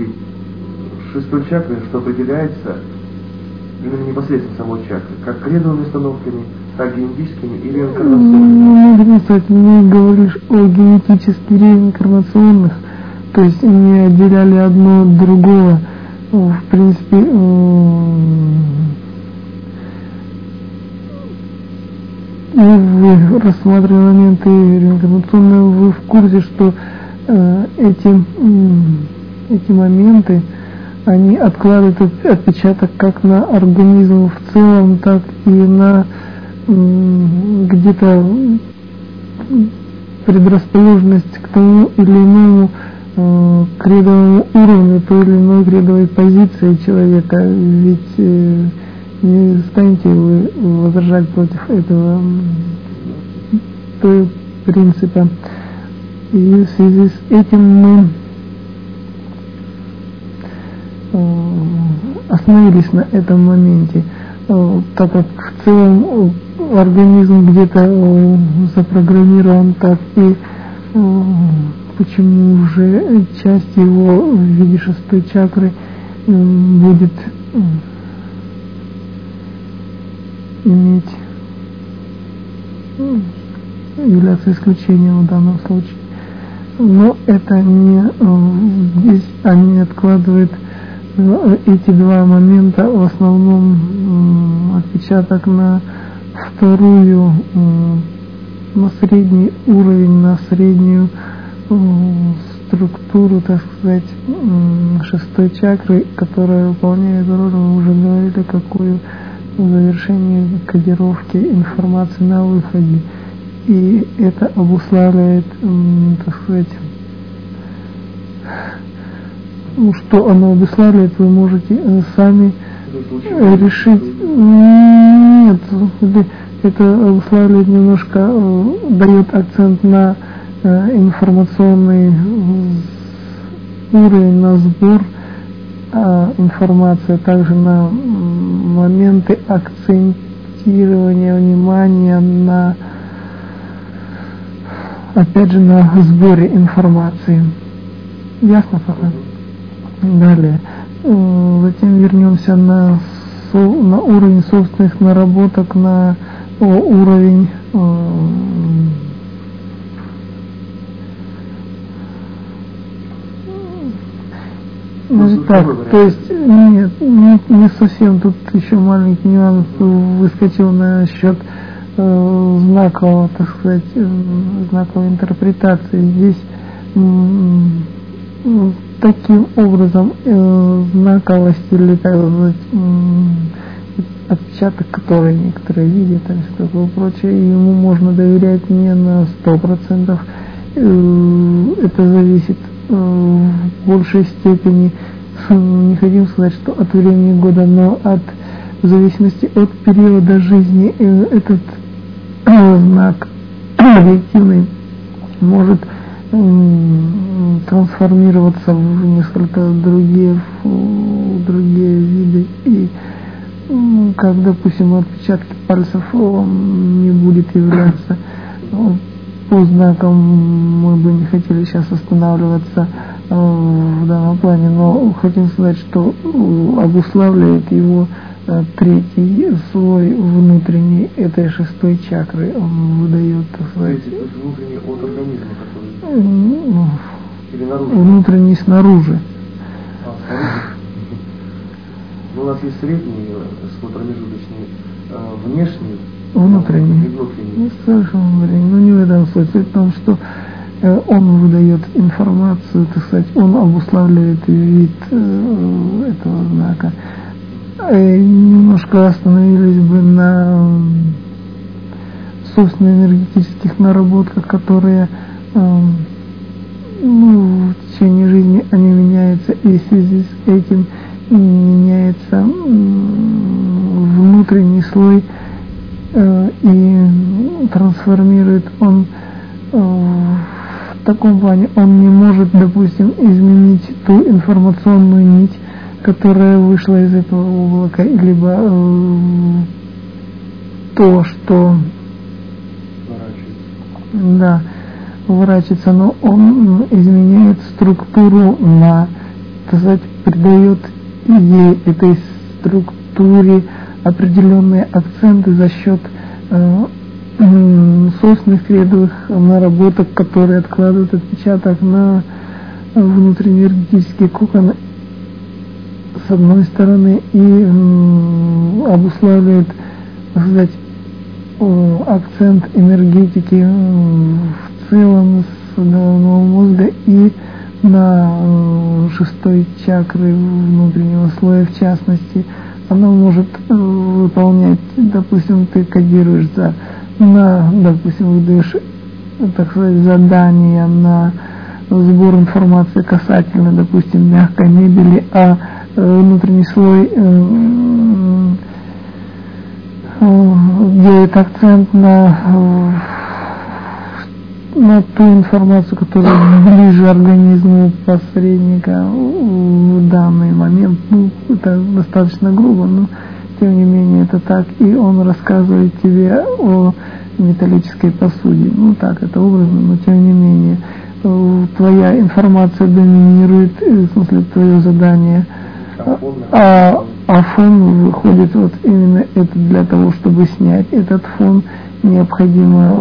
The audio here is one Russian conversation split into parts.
области шестой чакры, что определяется именно непосредственно самой чакры, как кредовыми установками, так генетическими или инкарнационными? Ну, сказать, мы говоришь о генетически реинкарнационных, то есть не отделяли одно от другого. В принципе, и вы рассматривали моменты реинкарнационные, вы в курсе, что э, эти, эти моменты, они откладывают отпечаток как на организм в целом, так и на где-то предрасположенность к тому или иному э, кредовому уровню той или иной кредовой позиции человека. Ведь э, не станете вы возражать против этого принципа. И в связи с этим мы остановились на этом моменте, э, так как в целом организм где-то э, запрограммирован так и почему уже часть его в виде шестой чакры будет иметь являться исключением в данном случае. Но это не э, здесь они откладывают э, эти два момента в основном отпечаток на вторую на средний уровень, на среднюю структуру, так сказать, шестой чакры, которая выполняет роль, мы уже говорили, какую в кодировки информации на выходе. И это обуславливает, так сказать, ну, что оно обуславливает, вы можете э, сами решить. Нет, это обуславливает немножко, э, дает акцент на э, информационный уровень, на сбор а, информации, также на моменты акцентирования внимания на опять же на сборе информации. Ясно пока? Далее. Э, затем вернемся на, на уровень собственных наработок, на уровень э, Ну, так, то есть нет, не, не совсем. Тут еще маленький нюанс выскочил насчет э, знакового, так сказать, э, знаковой интерпретации. Здесь э, таким образом э, знаковость или, так сказать, э, отпечаток, который некоторые видят, все такое прочее, ему можно доверять не на сто процентов. Э, это зависит в большей степени, не хотим сказать, что от времени года, но от в зависимости от периода жизни э, этот э, знак объективный может трансформироваться в несколько другие, в другие виды. И как, допустим, отпечатки пальцев не будет являться по знакам мы бы не хотели сейчас останавливаться э, в данном плане, но хотим сказать, что э, обуславливает его э, третий слой внутренний этой шестой чакры. Он выдает, так сказать... Внутренний от организма, который... Ну, Или наружу? Внутренний снаружи. А, снаружи. Ну, у нас есть средний слой промежуточный, внешний, внутренний. Не совершенно внутренний. Но не в этом суть. Суть в том, что э, он выдает информацию, так сказать, он обуславливает вид э, этого знака. Немножко остановились бы на собственно энергетических наработках, которые э, ну, в течение жизни они меняются, и в связи с этим меняется внутренний слой Э, и трансформирует он э, в таком плане, он не может, допустим, изменить ту информационную нить, которая вышла из этого облака, либо э, то, что да, ворачивается, но он изменяет структуру на сказать, придает ей этой структуре определенные акценты за счет э, собственных кредовых наработок, которые откладывают отпечаток на внутренний энергетический кокон с одной стороны и обуславливает сказать, акцент энергетики в целом с головного мозга и на шестой чакры внутреннего слоя в частности. Она может э, выполнять, допустим, ты кодируешь за на, допустим, выдаешь, так сказать, задания на сбор информации касательно, допустим, мягкой мебели, а э, внутренний слой э, э, делает акцент на, на ту информацию, которая ближе организму посредника в данный момент. Ну, это достаточно грубо, но тем не менее это так, и он рассказывает тебе о металлической посуде. Ну так, это образно, но тем не менее э, твоя информация доминирует, э, в смысле твое задание, а, а фон выходит вот именно это для того, чтобы снять этот фон, необходимо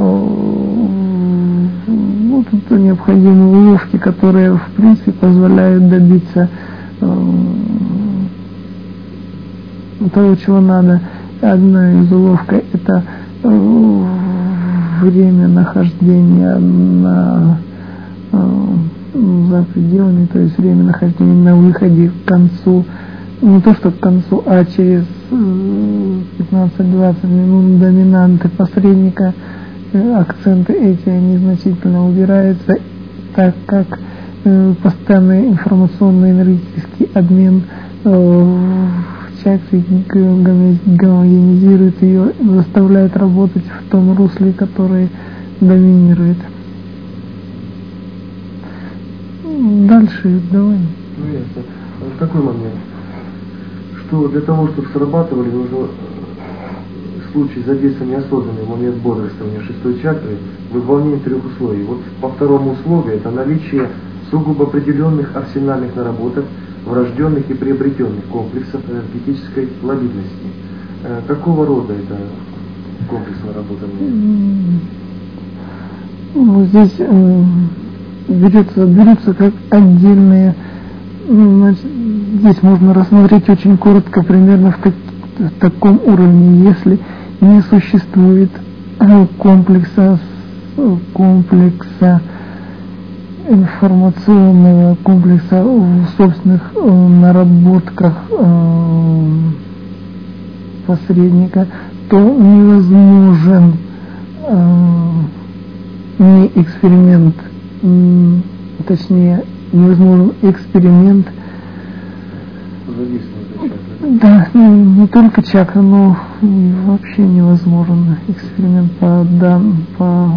ну, тут необходимы уловки, которые в принципе позволяют добиться того, чего надо. Одна из уловка это э, время нахождения на э, за пределами, то есть время нахождения на выходе к концу, не то что к концу, а через 15-20 э, минут доминанты посредника, акценты эти незначительно убираются, так как постоянный информационный энергетический обмен чакры гомогенизирует ее, заставляет работать в том русле, который доминирует. Дальше давай. Ну ясно. А такой момент, что для того, чтобы срабатывали, нужно э, в случае задействования неосознанный момент бодрствования шестой чакры выполнение трех условий. Вот по второму условию это наличие сугубо определенных арсенальных наработок, врожденных и приобретенных комплексов энергетической лобильности. Э, какого рода это комплекс наработанный? Ну, здесь э, берется, берется как отдельные, значит, здесь можно рассмотреть очень коротко, примерно в, так, в таком уровне, если не существует э, комплекса, комплекса информационного комплекса в собственных э, наработках э, посредника, то невозможен не эксперимент, точнее, невозможен эксперимент да, не, не только чакра, но вообще невозможен эксперимент по, дан, по,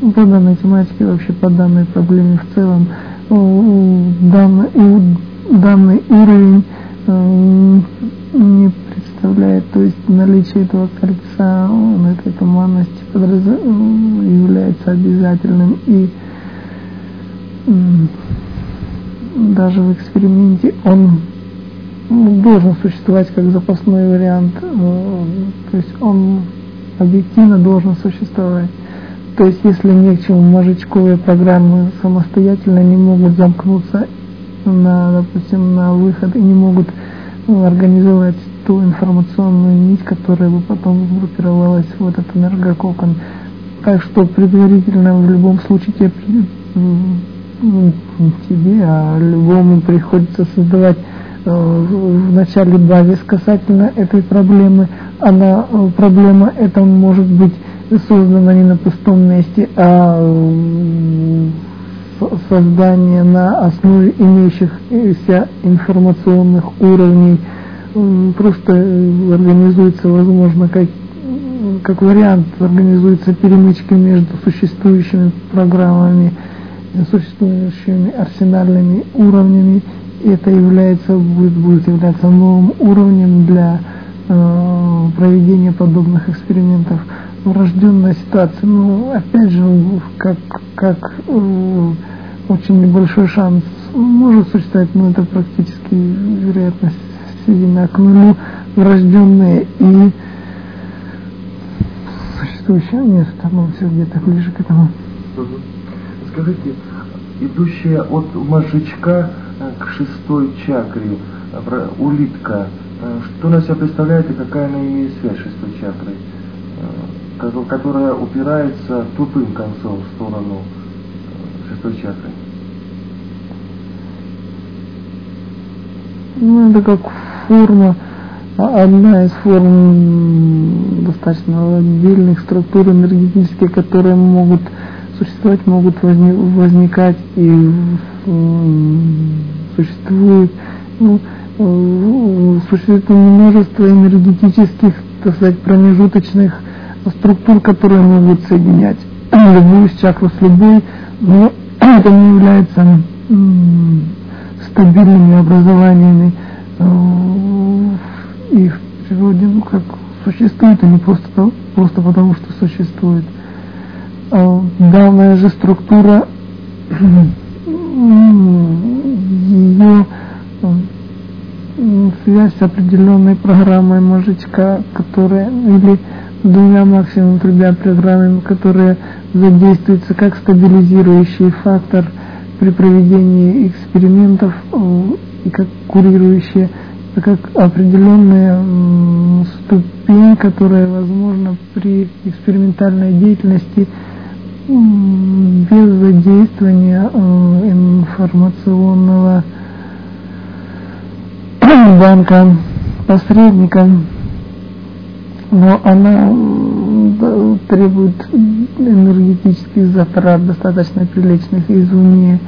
э, по данной тематике, вообще по данной проблеме в целом. Данный, данный уровень э, не представляет, то есть наличие этого кольца, этой туманности подраз... является обязательным и даже в эксперименте он должен существовать как запасной вариант, э, то есть он объективно должен существовать. То есть если не к чему мозжечковые программы самостоятельно не могут замкнуться на, допустим, на выход и не могут ну, организовать ту информационную нить, которая бы потом группировалась в этот энергококон. Так что предварительно в любом случае тебе, тебе а любому приходится создавать в начале базис касательно этой проблемы. Она, э, проблема эта может быть создана не на пустом месте, а создание на основе имеющихся информационных уровней просто организуется, возможно, как, как вариант, организуется перемычка между существующими программами, существующими арсенальными уровнями это является, будет, будет являться новым уровнем для э, проведения подобных экспериментов. Врожденная ситуация, ну, опять же, как, как э, очень небольшой шанс может существовать, но это практически вероятность сведена к нулю врожденные и существующие. Нет, там все где-то ближе к этому. Скажите, идущая от мозжечка к шестой чакре, э, улитка, э, что она себя представляет и какая она имеет связь с шестой чакрой, которая упирается тупым концом в сторону шестой чакры? Ну, это как форма, а одна из форм достаточно отдельных структур энергетических, которые могут существовать, могут возникать и существует. Ну, э, существует множество энергетических, так сказать, промежуточных структур, которые могут соединять любую чакру с любой, но это не является стабильными образованиями э, их природе, ну как существует, а не просто, просто потому, что существует. А данная же структура, ее связь с определенной программой мозжечка, которая, или двумя максимум тремя программами, которые задействуются как стабилизирующий фактор при проведении экспериментов и как курирующие как определенная ступень, которая возможна при экспериментальной деятельности без задействования э, информационного банка посредника, но она требует энергетических затрат достаточно приличных извне.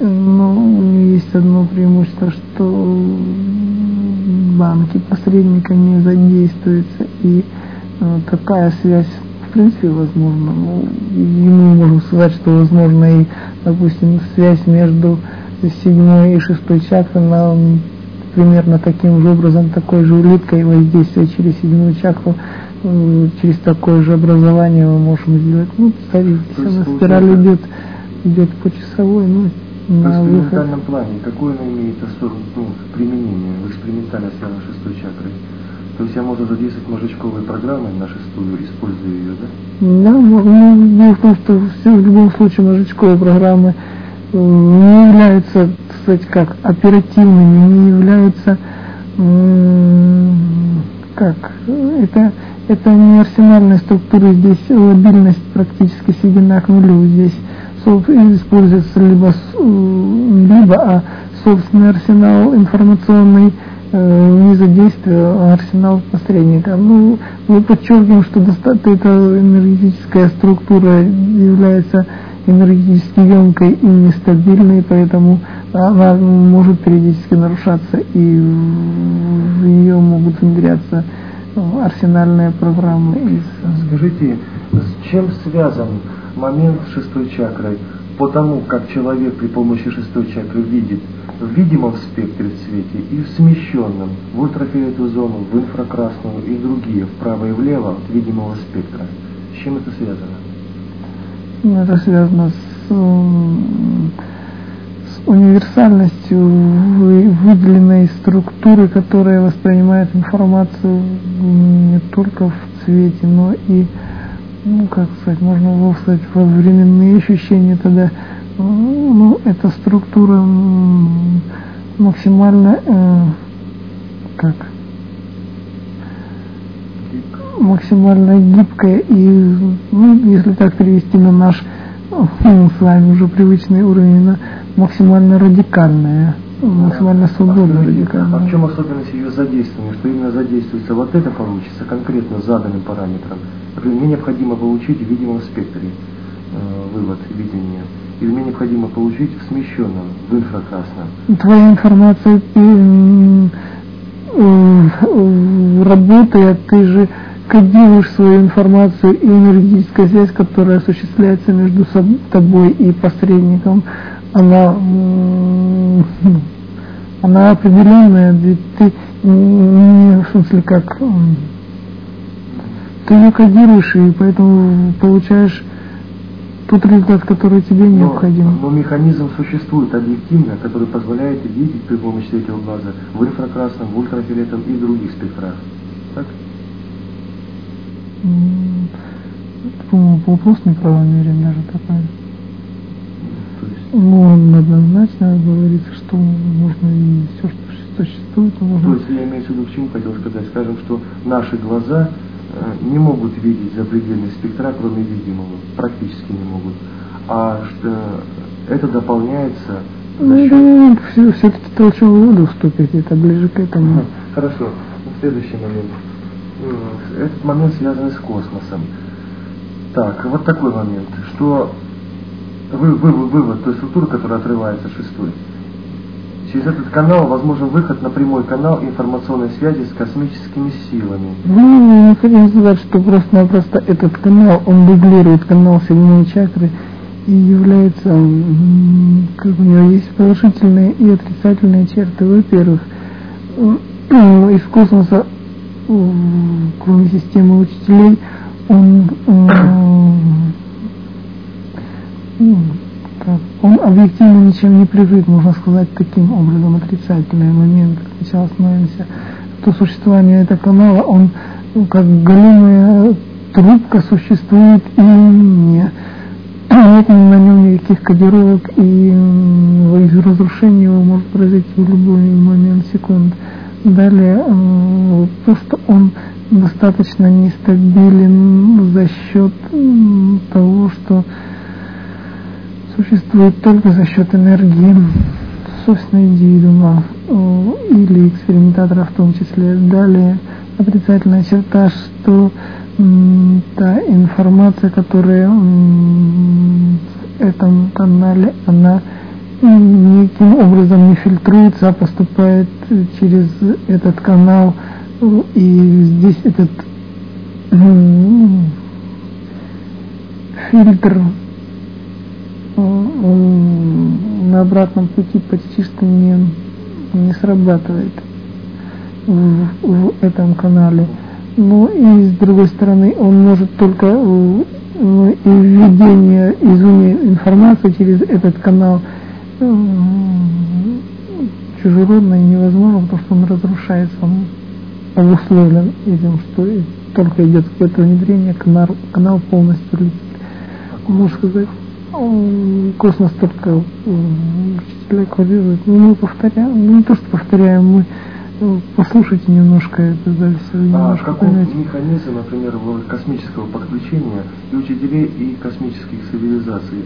Но у нее есть одно преимущество, что банки посредника не задействуются, и э, такая связь принципе возможна. Ну, и мы можем сказать, что возможно и, допустим, связь между седьмой и шестой чакрой на примерно таким же образом, такой же улиткой воздействие через седьмую чакру, через такое же образование мы можем сделать. Ну, смотрите, спираль идет, идет по часовой, ну, в экспериментальном плане, какое она имеет ну, применение в экспериментальной связанной шестой чакрой? То есть я могу задействовать мозжечковые программы на шестую, используя ее, да? Да, ну, дело в том, что все в любом случае мозжечковые программы э, не являются, сказать, как оперативными, не являются как это это не арсенальная структура, здесь лобильность практически сведена к нулю. Здесь используется либо, либо а собственный арсенал информационный, э, не задействие а арсенал посредника. Ну, мы подчеркиваем, что эта энергетическая структура является энергетически емкой и нестабильной, поэтому она может периодически нарушаться, и в нее могут внедряться арсенальные программы. Скажите, с чем связан момент шестой чакрой, потому как человек при помощи шестой чакры видит в видимом спектре свете и в смещенном, в ультрафиолетовую зону, в инфракрасную и другие, вправо и влево от видимого спектра. С чем это связано? Ну, это связано с, с универсальностью выделенной структуры, которая воспринимает информацию не только в цвете, но и ну, как сказать, можно было сказать, во временные ощущения тогда, ну, эта структура максимально, э, как, максимально гибкая и, ну, если так перевести на наш ну, с вами уже привычный уровень, на максимально радикальная максимально свободно радикально. А в чем особенность ее задействования? Что именно задействуется вот это получится конкретно заданным параметром? Мне необходимо получить в видимом спектре э, вывод видения. Мне необходимо получить в смещенном, в инфракрасном. Твоя информация э, работает, ты же кодируешь свою информацию и энергетическая связь, которая осуществляется между тобой и посредником, она она определенная, ведь ты не в смысле как ты ее кодируешь и поэтому получаешь тот результат, который тебе но, необходим. Но механизм существует объективно, который позволяет видеть при помощи третьего глаза в инфракрасном, в ультрафиолетовом и других спектрах. Так? По-моему, вопрос неправомерен даже такой. Ну, он однозначно говорится, что можно и все, что существует, можно... То есть я имею в виду, к чему хотел сказать, скажем, что наши глаза не могут видеть запредельные спектра, кроме видимого, практически не могут. А что это дополняется ну, счет... да, все, все-таки толчевую воду вступить, это ближе к этому. Хорошо. Следующий момент. Этот момент связан с космосом. Так, вот такой момент, что вы, вы, вывод той структуры, которая отрывается шестой. Через этот канал возможен выход на прямой канал информационной связи с космическими силами. Ну, мы хотим сказать, что просто-напросто этот канал, он дублирует канал седьмой чакры и является, как у него есть положительные и отрицательные черты. Во-первых, из космоса, кроме системы учителей, он он объективно ничем не прикрыт, можно сказать, таким образом отрицательный момент. Сейчас остановимся. То существование этого канала, он ну, как голимая трубка существует и не нет на нем никаких кодировок, и разрушение его может произойти в любой момент секунд. Далее, то, что он достаточно нестабилен за счет того, что существует только за счет энергии собственной индивидуума или экспериментатора в том числе. Далее отрицательная черта, что та информация, которая в этом канале, она никаким образом не фильтруется, а поступает через этот канал. И здесь этот фильтр на обратном пути почти что не, не срабатывает в, в этом канале. Но и с другой стороны он может только ну, и введение извне информации через этот канал чужеродно и невозможно, потому что он разрушается, он обусловлен этим, что только идет какое-то внедрение, канал, канал полностью летит. Можно сказать, космос только учителя кодируют. Ну, мы повторяем, ну не то, что повторяем, мы э, послушайте немножко это дальше. А какой поймете. механизм, например, космического подключения и учителей, и космических цивилизаций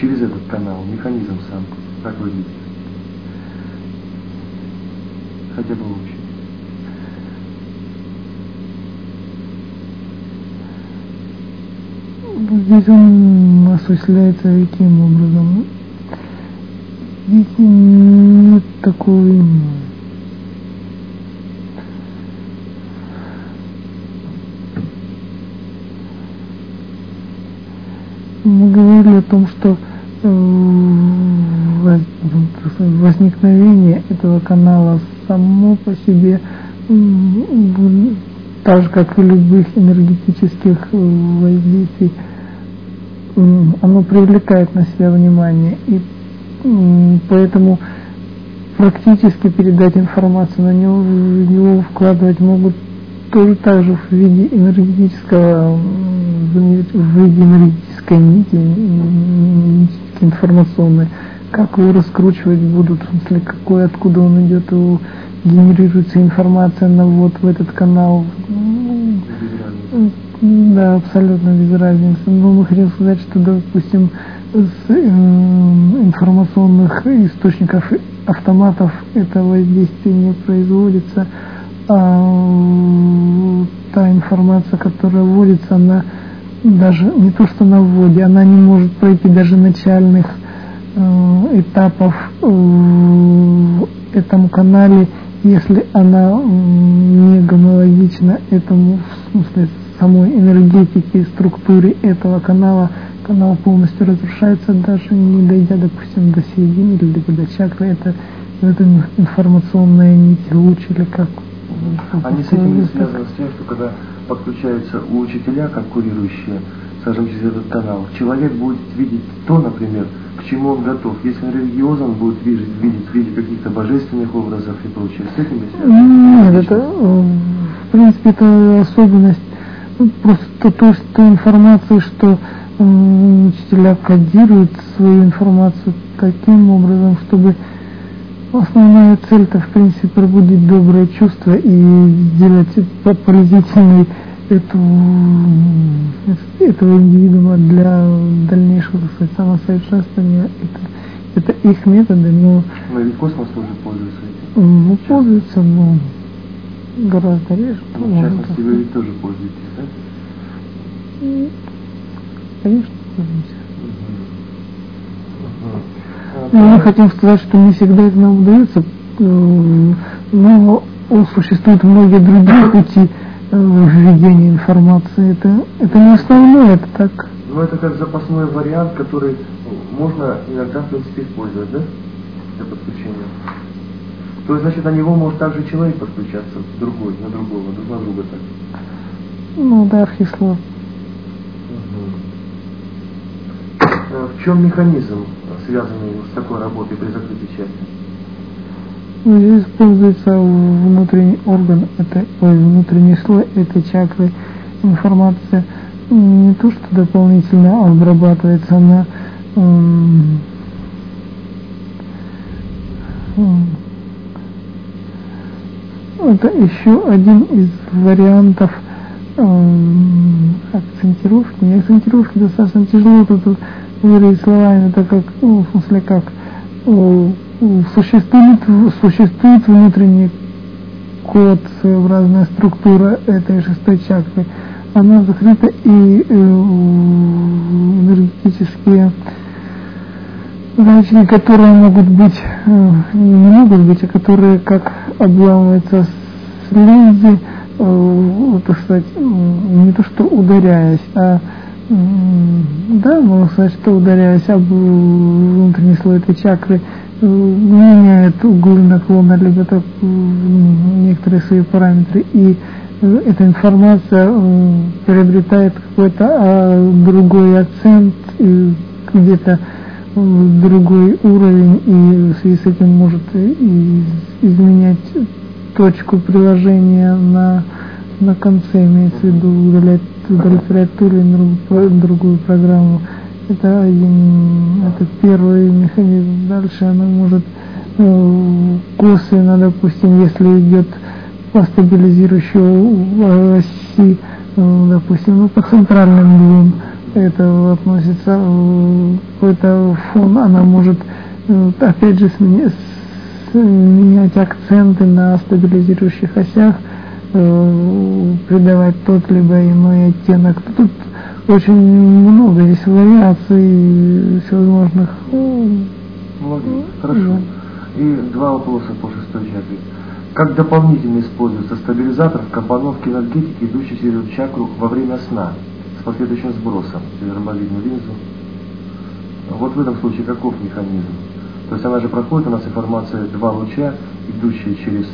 через этот канал, механизм сам, как вы видите? Хотя бы лучше. Здесь он осуществляется каким образом? Здесь нет такой мы говорили о том, что э, возникновение этого канала само по себе так же, как и любых энергетических э, воздействий, оно привлекает на себя внимание. И поэтому практически передать информацию на него, в него вкладывать могут тоже так же в виде энергетического, в виде энергетической нити, информационной, как его раскручивать будут, в смысле, какой, откуда он идет, его генерируется информация на вот в этот канал. Да, абсолютно без разницы. Но мы хотим сказать, что, допустим, с э, информационных источников автоматов это воздействие не производится, а та информация, которая вводится, она даже не то что на вводе, она не может пройти даже начальных э, этапов э, в этом канале, если она не гомологична этому, в смысле, самой энергетики и структуре этого канала, канал полностью разрушается, даже не дойдя, допустим, до середины или до чакры. Это, это информационная нить луч или как. Они с этим не связаны с тем, что когда подключаются у учителя, как курирующие, скажем, через этот канал, человек будет видеть то, например, к чему он готов. Если он религиозен, будет видеть, видеть в виде каких-то божественных образов и прочее. С этим Нет, это, э, в принципе, это особенность, просто то, то, то информация, что учителя кодируют свою информацию таким образом, чтобы основная цель-то, в принципе, пробудить доброе чувство и сделать положительный эту, этого индивидуума для дальнейшего так сказать, самосовершенствования. Это, это их методы, но... Но ведь космос тоже пользуется этим. Ну, пользуется, но гораздо реже. Ну, в частности, вы ведь тоже пользуетесь, да? Конечно, пользуемся. Мы хотим сказать, что не всегда это нам удается, но существуют многие другие пути введения информации. Это, это не основное, это так. Ну, это как запасной вариант, который можно иногда, в принципе, использовать, да? Для подключения. То есть, значит, на него может также человек подключаться, другой, на другого, друг на друга так. Ну, да, архислов. Угу. В чем механизм, связанный с такой работой при закрытии части? Ну, здесь используется внутренний орган, это, ой, внутренний слой этой чакры, информация не то, что дополнительно обрабатывается, она это еще один из вариантов акцентировки. Не акцентировки достаточно тяжело тут выразить словами, так как, ну, в смысле как, существует, существует внутренний код, своеобразная структура этой шестой чакры. Она закрыта и э, энергетические задачи, которые могут быть, э, не могут быть, а которые как обламываются э, так сказать, не то что ударяясь, а да, можно сказать, что ударяясь об внутренний слой этой чакры, меняет углы наклона, либо так, некоторые свои параметры, и э, эта информация э, приобретает какой-то а, другой акцент, где-то другой уровень, и в связи с этим может изменять точку приложения на, на конце, имеется в виду удалять, удовлетворять или другую программу. Это, это первый механизм. Дальше она может э, косвенно, допустим, если идет по стабилизирующей оси, э, допустим, ну, по центральным двум, это относится э, какой-то фон, она может опять же менять акценты на стабилизирующих осях, придавать тот либо иной оттенок. Тут очень много есть вариаций всевозможных. Молодец, хорошо. И два вопроса по шестой чакре. Как дополнительно используется стабилизатор в компоновке энергетики, идущей через чакру во время сна, с последующим сбросом через ромбовидную линзу? Вот в этом случае каков механизм? То есть она же проходит у нас информация два луча, идущие через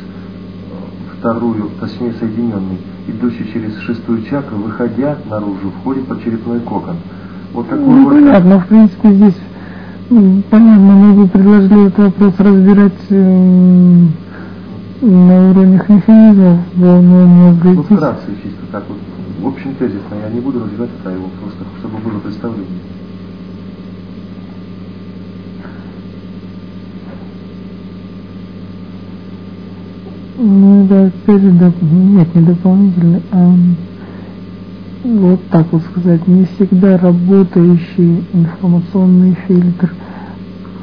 вторую, точнее соединенный, идущий через шестую чакру, выходя наружу, входит под черепной кокон. Вот такой ну, вот... понятно, в принципе, здесь понятно, мы бы предложили этот вопрос разбирать э, на уровнях механизмов, волну мозга. Ну, вкратце, чисто так вот, в общем тезисно, я не буду развивать это, его просто, чтобы было представление. Ну, да, же, доп... нет, не дополнительный, а вот так вот сказать, не всегда работающий информационный фильтр,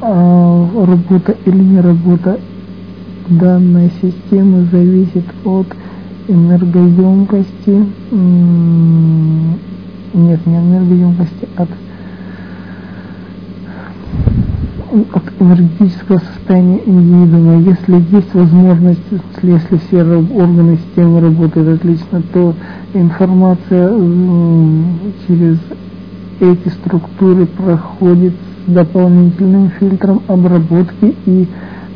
а работа или не работа данной системы зависит от энергоемкости, нет, не энергоемкости, от от энергетического состояния индивидуума. Если есть возможность, если все органы системы работают отлично, то информация через эти структуры проходит с дополнительным фильтром обработки и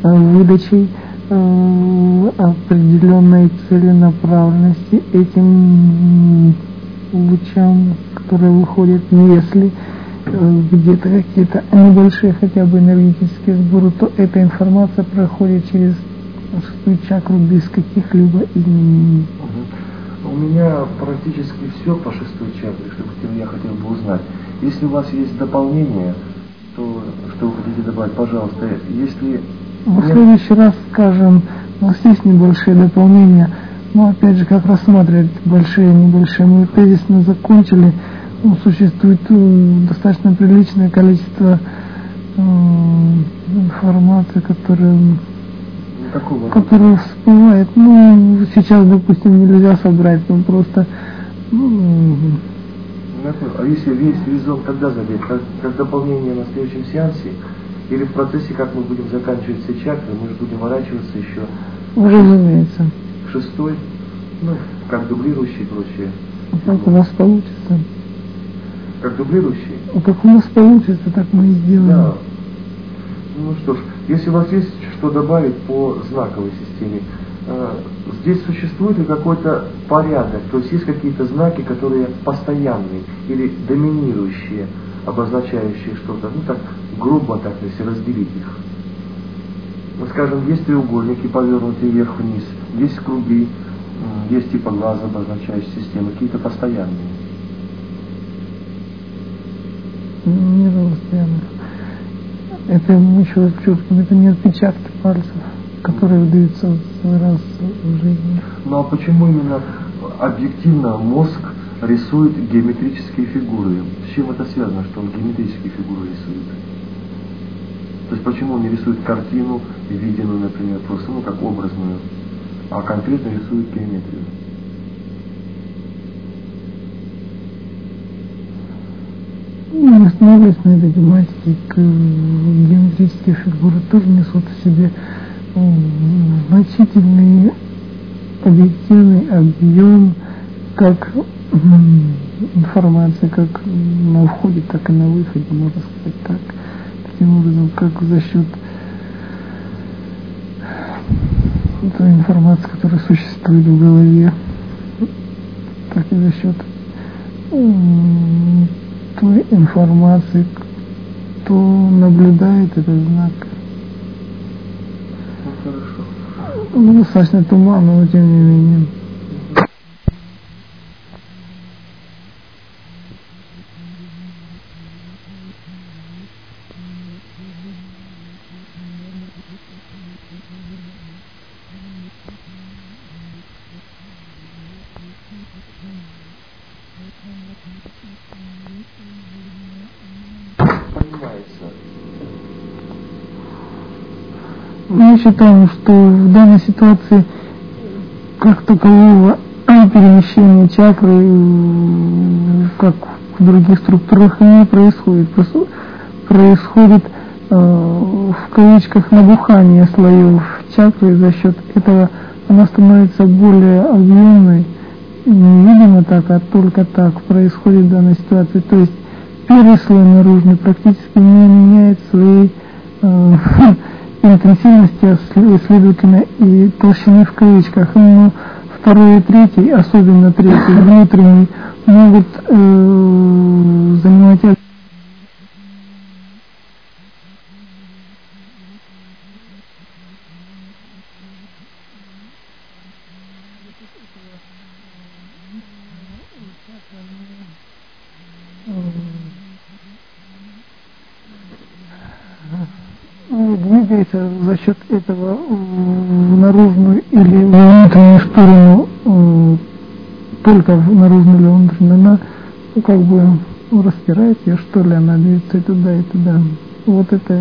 э, выдачей определенной целенаправленности этим лучам, которые выходят, если э, где-то какие-то небольшие хотя бы энергетические сборы, то эта информация проходит через шестую чакру без каких-либо изменений. У меня практически все по шестой чакре, что я хотел бы узнать. Если у вас есть дополнение, то что вы хотите добавить, пожалуйста. Если в следующий раз скажем, у нас есть небольшие дополнения, но опять же, как рассматривать большие и небольшие. Мы тезисно закончили, ну, существует э, достаточно приличное количество э, информации, которая которая всплывает. Ну, сейчас, допустим, нельзя собрать, ну просто ну, а если весь визок тогда забить, как, как дополнение на следующем сеансе, или в процессе, как мы будем заканчивать все чакры, мы же будем ворачиваться еще. Разумеется. Шестой, ну, как дублирующий и прочее. А как у нас получится? Как дублирующий? А как у нас получится, так мы и сделаем. Да. Ну что ж, если у вас есть что добавить по знаковой системе, э, здесь существует ли какой-то порядок, то есть есть какие-то знаки, которые постоянные или доминирующие, обозначающие что-то, ну так грубо так, если разделить их. Ну, скажем, есть треугольники, повернутые вверх-вниз, есть круги, есть типа глаза, обозначающие системы, какие-то постоянные. Не постоянных. Это еще чувствуем, это не отпечатки пальцев, которые выдаются раз в жизни. Ну а почему именно объективно мозг рисует геометрические фигуры? С чем это связано, что он геометрические фигуры рисует? То есть почему он не рисует картину, виденную, например, просто, ну, как образную, а конкретно рисует геометрию? Ну, не остановились на этой тематике. Геометрические фигуры тоже несут в себе значительный объективный объем как информации, как на входе, так и на выходе, можно сказать так таким образом, как за счет той информации, которая существует в голове, так и за счет той информации, кто наблюдает этот знак. Ну, хорошо. Ну, достаточно туманно, но тем не менее. Мы считаем, что в данной ситуации как такового перемещения чакры, как в других структурах, не происходит. Происходит э, в кавычках набухание слоев чакры, за счет этого она становится более объемной, не видимо так, а только так происходит в данной ситуации. То есть первый слой наружный практически не меняет своей э, интенсивности, следовательно, и толщины в кавычках. Но второй и третий, особенно третий, внутренний, могут э, занимать двигается за счет этого в наружную или внутреннюю сторону, только в наружную или внутреннюю, она ну, как бы ну, распирает ее, что ли, она движется и туда, и туда. Вот это,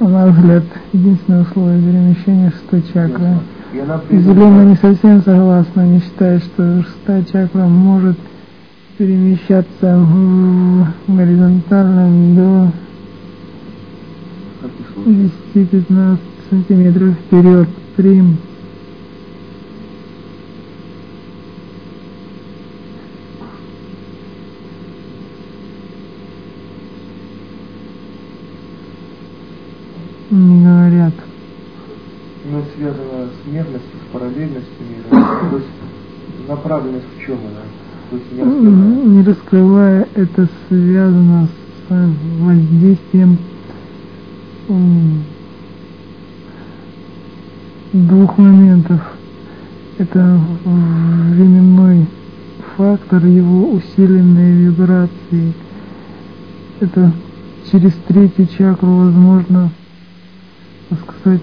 на взгляд, единственное условие перемещения шестой чакры. И Зеленая не совсем согласна, не считает, что шестая чакра может перемещаться в горизонтальном до 10-15 сантиметров вперед. Прим. Не говорят. Это связано с мерностью, с параллельностью мира. То есть направленность в чем она? то есть не раскрывая. Не раскрывая, это связано с воздействием двух моментов. Это временной фактор, его усиленные вибрации. Это через третью чакру возможно, так сказать,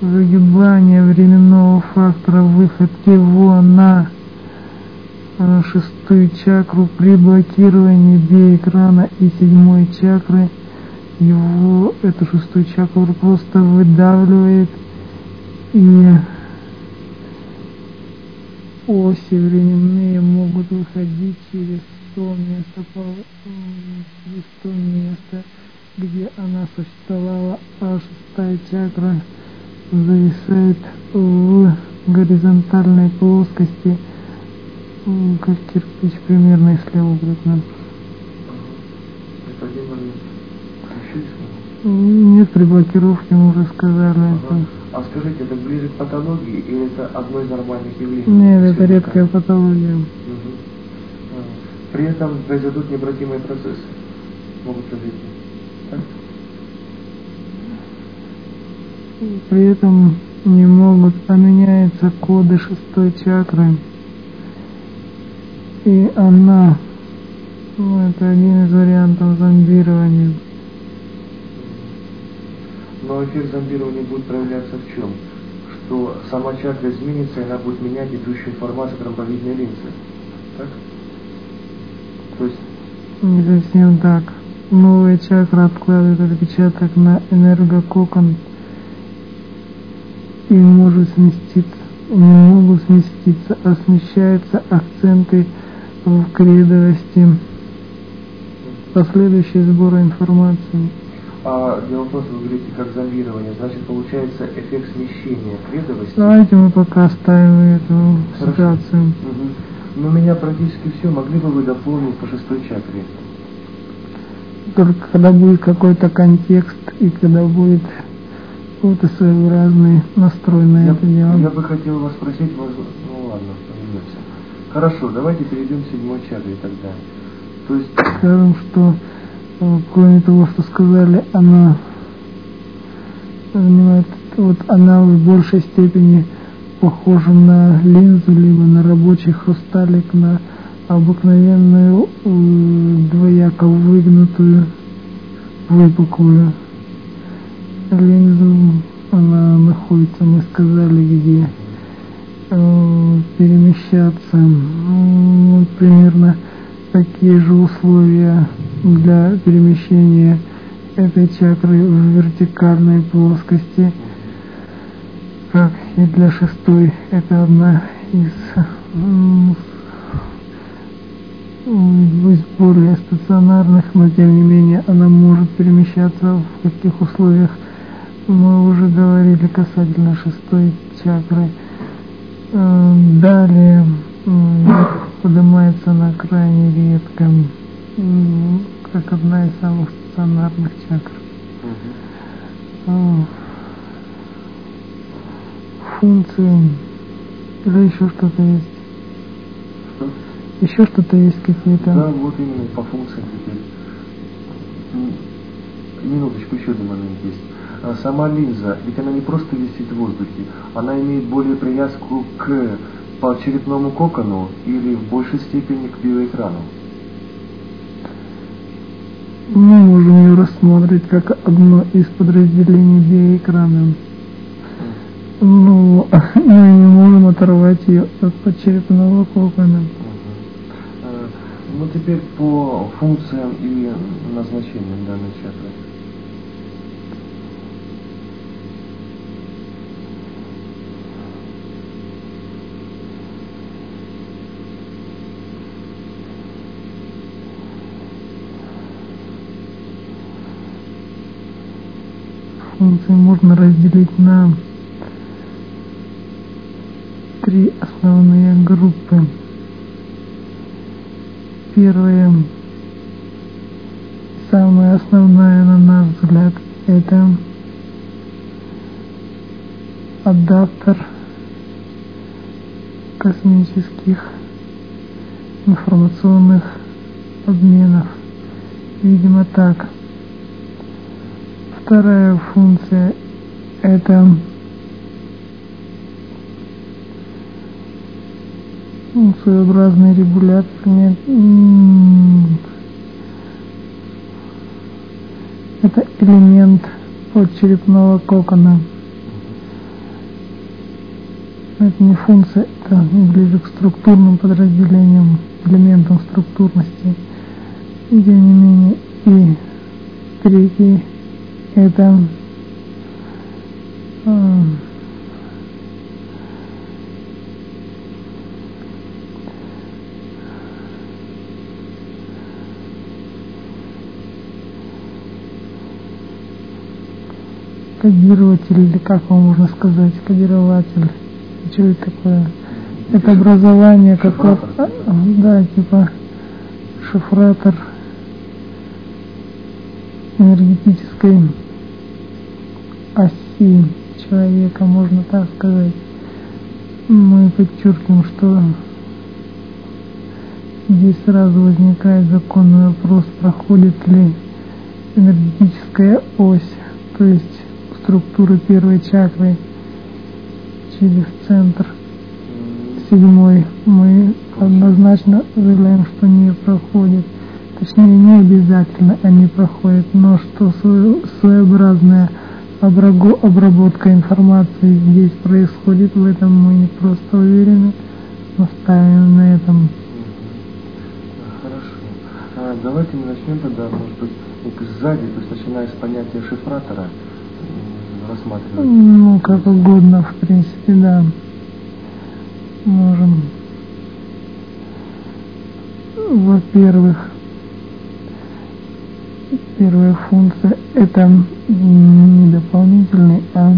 загибание временного фактора, выход его на э, шестую чакру при блокировании биэкрана и седьмой чакры его эту шестую чакру просто выдавливает и оси временные могут выходить через то место, через то место, где она существовала, а шестая чакра зависает в горизонтальной плоскости, как кирпич примерно, если образно. Нет, при блокировке мы уже сказали ага. это. А скажите, это ближе к патологии или это одно из нормальных явлений? Нет, это редкая патология. Угу. При этом произойдут необратимые процессы. Могут произойти. Так? При этом не могут, поменяются коды шестой чакры. И она, ну, это один из вариантов зомбирования. Но эффект зомбирования будет проявляться в чем? Что сама чакра изменится, и она будет менять идущую информацию тромбовидной линзы. Так? То есть... Не совсем так. Новая чакра откладывает отпечаток на энергококон и может сместиться, не могут сместиться, а смещаются акценты в кредовости. Последующий сбор информации. А дело в том, что вы говорите как зомбирование, значит получается эффект смещения кредовости. Давайте мы пока оставим эту Хорошо. ситуацию. Угу. Ну, у меня практически все. Могли бы вы дополнить по шестой чакре? Только когда будет какой-то контекст и когда будет какой-то своеобразный настрой на я, это дело. Я бы хотел вас спросить, вас... ну ладно, поймете. Хорошо, давайте перейдем к седьмой чакре тогда. То есть... Скажем, что кроме того, что сказали, она занимает, вот она в большей степени похожа на линзу, либо на рабочий хрусталик, на обыкновенную э, двояко выгнутую, выпуклую линзу. Она находится, мы сказали, где э, перемещаться. Примерно такие же условия для перемещения этой чакры в вертикальной плоскости как и для шестой. Это одна из из более стационарных, но тем не менее она может перемещаться в каких условиях мы уже говорили касательно шестой чакры. Э, далее поднимается на крайне редко, как одна из самых стационарных чакр. Угу функции или еще что-то есть? Что? Еще что-то есть какие-то? Да, вот именно по функциям теперь. Минуточку, еще один момент есть. А сама линза, ведь она не просто висит в воздухе, она имеет более привязку к черепному кокону или в большей степени к биоэкрану. Мы можем ее рассмотреть как одно из подразделений биоэкрана. Ну, мы не можем оторвать ее от подчерепного кокона. Ну, теперь по функциям и назначениям данной чакры. Функции можно разделить на три основные группы. Первая, самая основная на наш взгляд, это адаптер космических информационных обменов. Видимо так. Вторая функция это ну, своеобразный регулятор. Это элемент подчерепного кокона. Это не функция, это ближе к структурным подразделениям, элементам структурности. И тем не менее, и третий это кодирователь или как вам можно сказать, кодирователь. Что это такое? Это образование какое-то, да, типа шифратор энергетической оси человека, можно так сказать. Мы подчеркиваем, что здесь сразу возникает законный вопрос, проходит ли энергетическая ось, то есть структуры первой чакры через центр седьмой мы однозначно заявляем, что не проходит. Точнее, не обязательно они проходят, но что своеобразная обработка информации здесь происходит, в этом мы не просто уверены, настаиваем на этом. Хорошо. А давайте мы начнем тогда, может быть, сзади, то есть начиная с понятия шифратора, рассматривать? Ну, как угодно, в принципе, да. Можем. Во-первых, первая функция это не дополнительный, а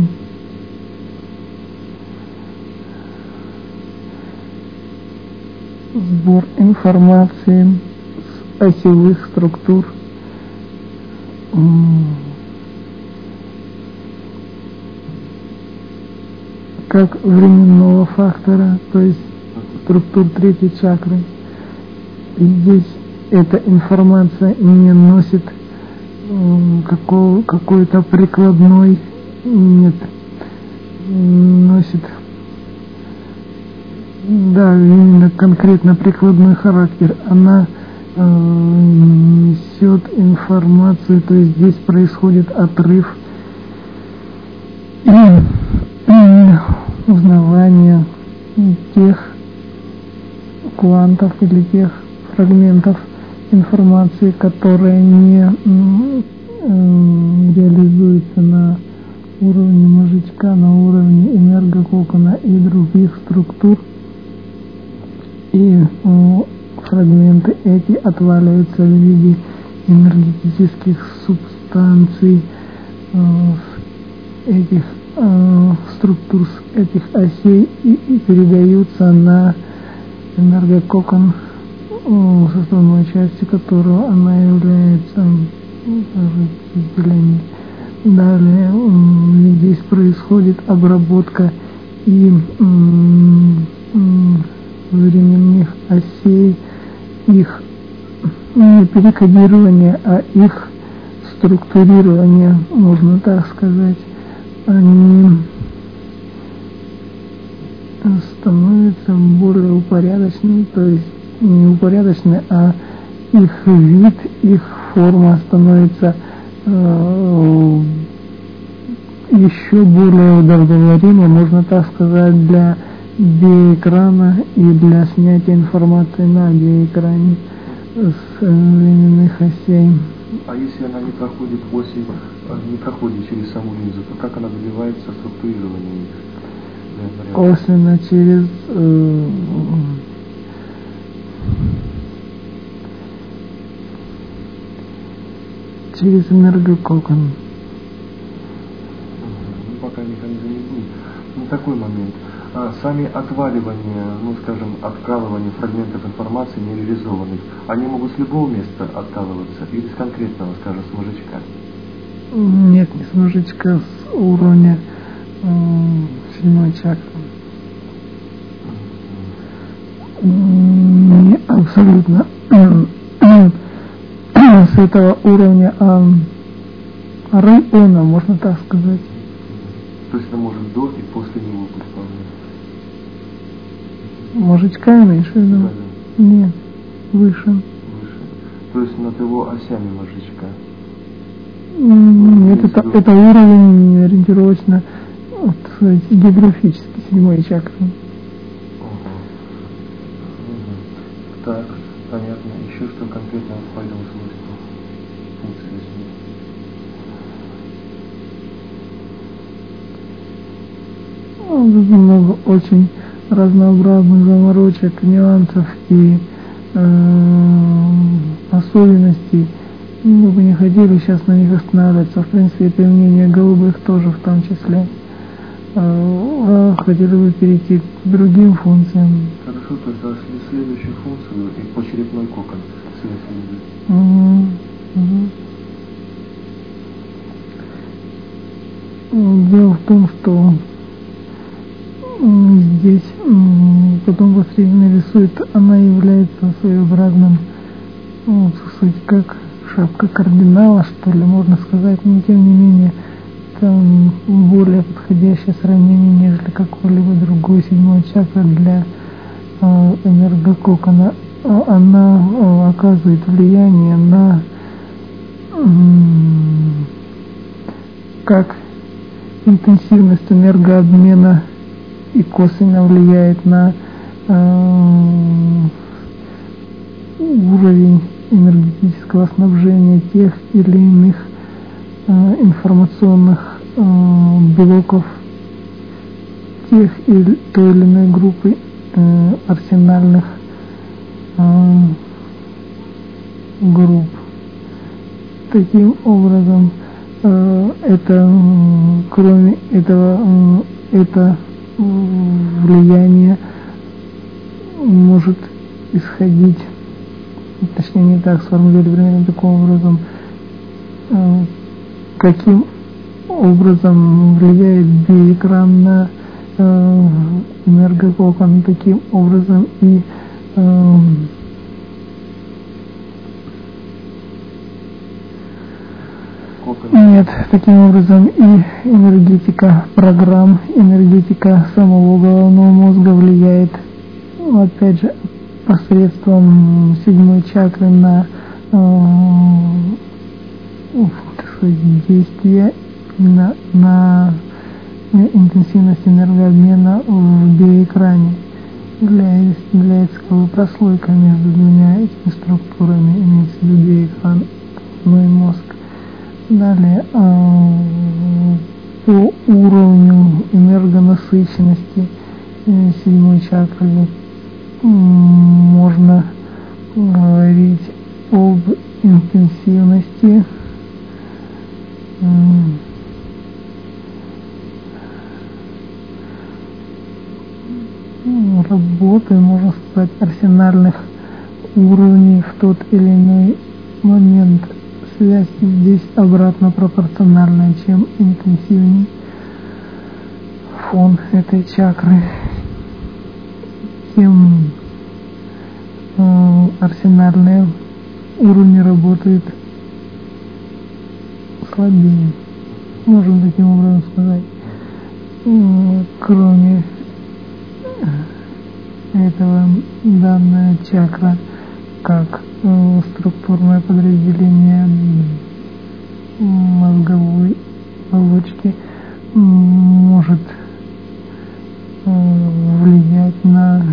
сбор информации с осевых структур как временного фактора, то есть структур третьей чакры. И здесь эта информация не носит какой-то прикладной, нет, носит, да, именно конкретно прикладной характер. Она э, несет информацию, то есть здесь происходит отрыв и, и узнавание тех квантов или тех фрагментов информации, которые не реализуются на уровне мозжечка, на уровне энергококона и других структур. И фрагменты эти отваливаются в виде энергетических субстанций этих э, структур этих осей и, и передаются на энергококон, э, составной частью которого она является разделение. Далее здесь происходит обработка и временных осей, их не перекодирование, а их структурирование, можно так сказать они становятся более упорядочными, то есть не упорядочены, а их вид, их форма становится э, еще более удобоваримой, можно так сказать, для биэкрана и для снятия информации на биэкране с временных осей. А если она не проходит оси, не проходит через саму линзу, то как она добивается структурирования их? Косвенно через э, через энергококон. Ну, пока механизм не будет. Ну, такой момент а, сами отваливания, ну скажем, откалывания фрагментов информации нереализованных, они могут с любого места откалываться или с конкретного, скажем, с мужичка? Нет, не с мужичка, с уровня э, седьмой чакры. Не абсолютно с этого уровня а, района, можно так сказать. То есть это может до и после него быть вполне. Имеешь в виду? Да, да. Нет, выше. Выше. То есть над его осями мозжечка. Нет, это, это уровень ориентировочно вот, сказать, географический, седьмой чакры. Так, понятно. Еще что конкретно входит в свойства функции СМИ? Ну, много очень разнообразных заморочек, нюансов и э, особенностей. Мы бы не хотели сейчас на них останавливаться. В принципе, это мнение голубых тоже в том числе. Э, а хотели бы перейти к другим функциям. Хорошо, то есть а след- следующую функцию и по черепной кокон связь. М, Дело в том, что здесь потом посредник нарисует, она является своеобразным, ну, сказать, как шапка кардинала, что ли, можно сказать, но тем не менее там более подходящее сравнение, нежели какой-либо другой седьмой чакры для э, энергококона. А Она э, оказывает влияние на как интенсивность энергообмена и косвенно влияет на э, уровень энергетического снабжения тех или иных э, информационных э, блоков тех или той или иной группы э, арсенальных э, групп. Таким образом, э, это кроме этого это влияние может исходить, точнее не так сформулировать примерно таким образом, каким образом влияет биэкран на э, таким образом и э. Нет, таким образом и энергетика программ, энергетика самого головного мозга влияет, опять же, посредством седьмой чакры на э, уф, сказать, действие на, на интенсивность энергообмена в биоэкране. Является, как прослойкой между двумя этими структурами, имеется в виду биоэкран, ну мозг. Далее, э, по уровню энергонасыщенности э, седьмой чакры можно говорить об интенсивности м, м, работы, можно сказать, арсенальных уровней в тот или иной момент связь здесь обратно пропорциональная, чем интенсивнее фон этой чакры, тем э, арсенальные уровни работают слабее. Можем таким образом сказать. М, Кроме этого данная чакра как э, структурное подразделение мозговой оболочки может э, влиять на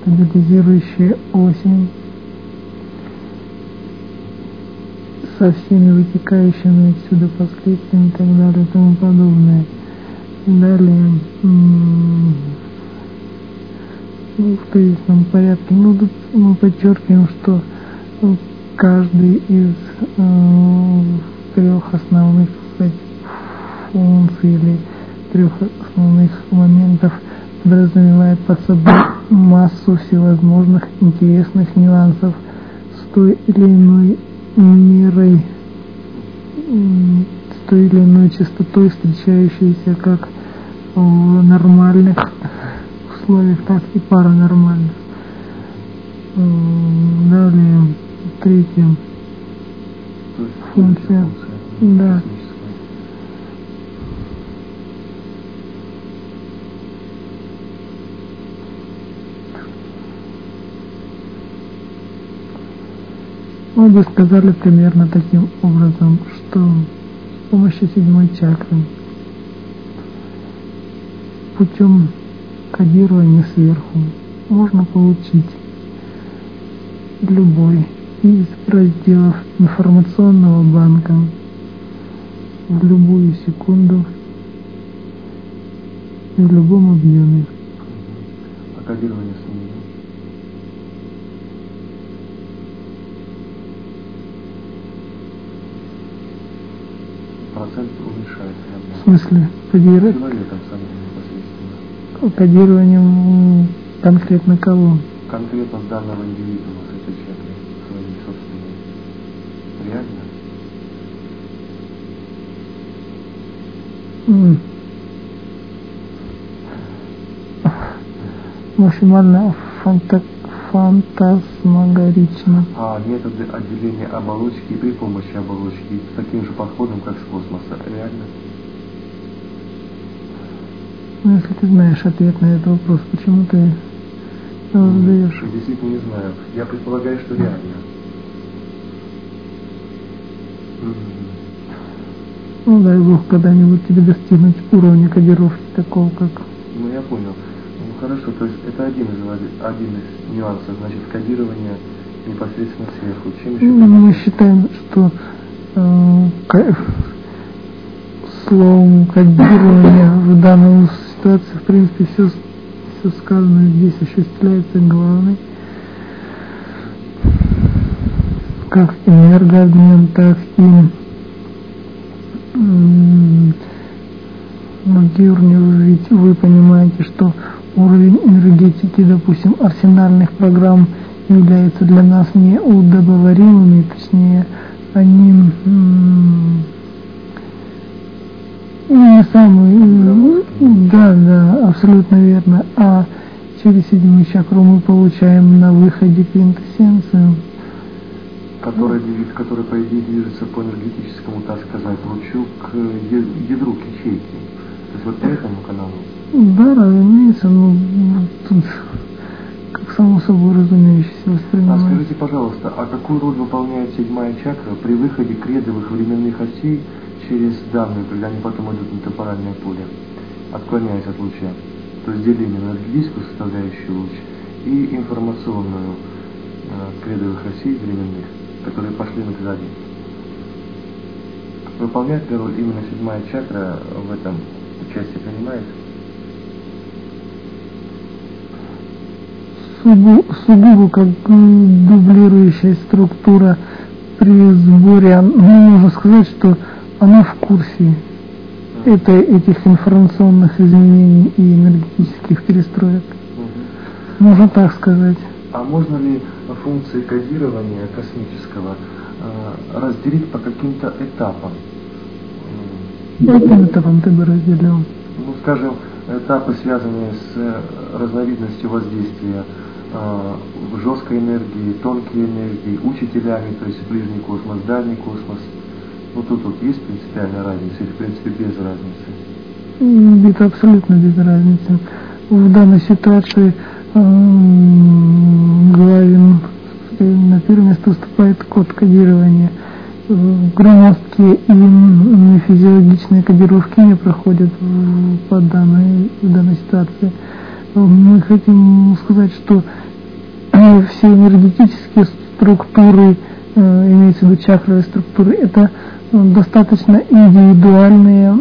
стабилизирующие оси со всеми вытекающими отсюда последствиями и так далее и тому подобное. Далее в тезисном порядке. Ну, тут мы подчеркиваем, что ну, каждый из э, трех основных сказать, функций или трех основных моментов подразумевает под собой массу всевозможных интересных нюансов с той или иной мерой, с той или иной частотой, встречающейся как в нормальных условиях, паранормальных. М, Далее, третье. Функция. Да. Мы бы сказали примерно таким образом, что с помощью седьмой чакры путем кодирования сверху можно получить любой из разделов информационного банка в любую секунду и в любом объеме. А кодирование снизу. Процент уменьшается. В смысле, непосредственно. Кодированием конкретно кого? Конкретно данного индивидуума с этой чакрой, своей собственной. Реально? М. Максимально фанта- фантасмагорично. А методы отделения оболочки при помощи оболочки с таким же подходом, как с космоса. Реально? Ну, если ты знаешь ответ на этот вопрос, почему ты его задаешь? Я действительно не знаю. Я предполагаю, что реально. Ну дай Бог когда-нибудь тебе достигнуть уровня кодировки такого, как Ну, я понял. Ну, хорошо, то есть это один из, один из нюансов, значит, кодирование непосредственно сверху. Чем еще? Ну, Мы считаем, что э, словом кодирование в данной ситуации, в принципе, все, все сказанное здесь осуществляется главной. Как энергообмен, так и м, Магиурни, ведь вы понимаете, что уровень энергетики, допустим, арсенальных программ являются для нас неудобоваримыми, точнее, они не самые, м, да, да, абсолютно верно, а через седьмую чакру мы получаем на выходе квинтэссенцию. который, который, по идее, движется по энергетическому, так сказать, лучу к е- ядру, к ячейке. То есть вот по этому каналу. Да, разумеется, но тут как само собой разумеющееся А воспринимается. скажите, пожалуйста, а какую роль выполняет седьмая чакра при выходе кредовых временных осей через данную, когда они потом идут на темпоральное поле, отклоняясь от луча? То есть деление на энергетическую составляющую луч и информационную э, кредовых осей временных, которые пошли на сзади. Выполняет роль именно седьмая чакра в этом участие принимает? Сугу- сугубо как дублирующая структура при сборе, ну, можно сказать, что она в курсе это, этих информационных изменений и энергетических перестроек. Мгм. Можно так сказать. А можно ли функции кодирования космического э, разделить по каким-то этапам? Каким этапом ты бы разделил? Ну, скажем, этапы, связанные с э, разновидностью воздействия э, жесткой энергии, тонкой энергии, учителями, то есть ближний космос, дальний космос. Ну, тут вот есть принципиальная разница или, в принципе, без разницы? Это абсолютно без разницы. В данной ситуации главен на первое место выступает код кодирования. Э, Громоздкие и физиологичные кодировки не проходят по данной, в данной ситуации. Э, Мы хотим сказать, что все энергетические структуры, э, имеется в виду чакровые структуры, это достаточно индивидуальные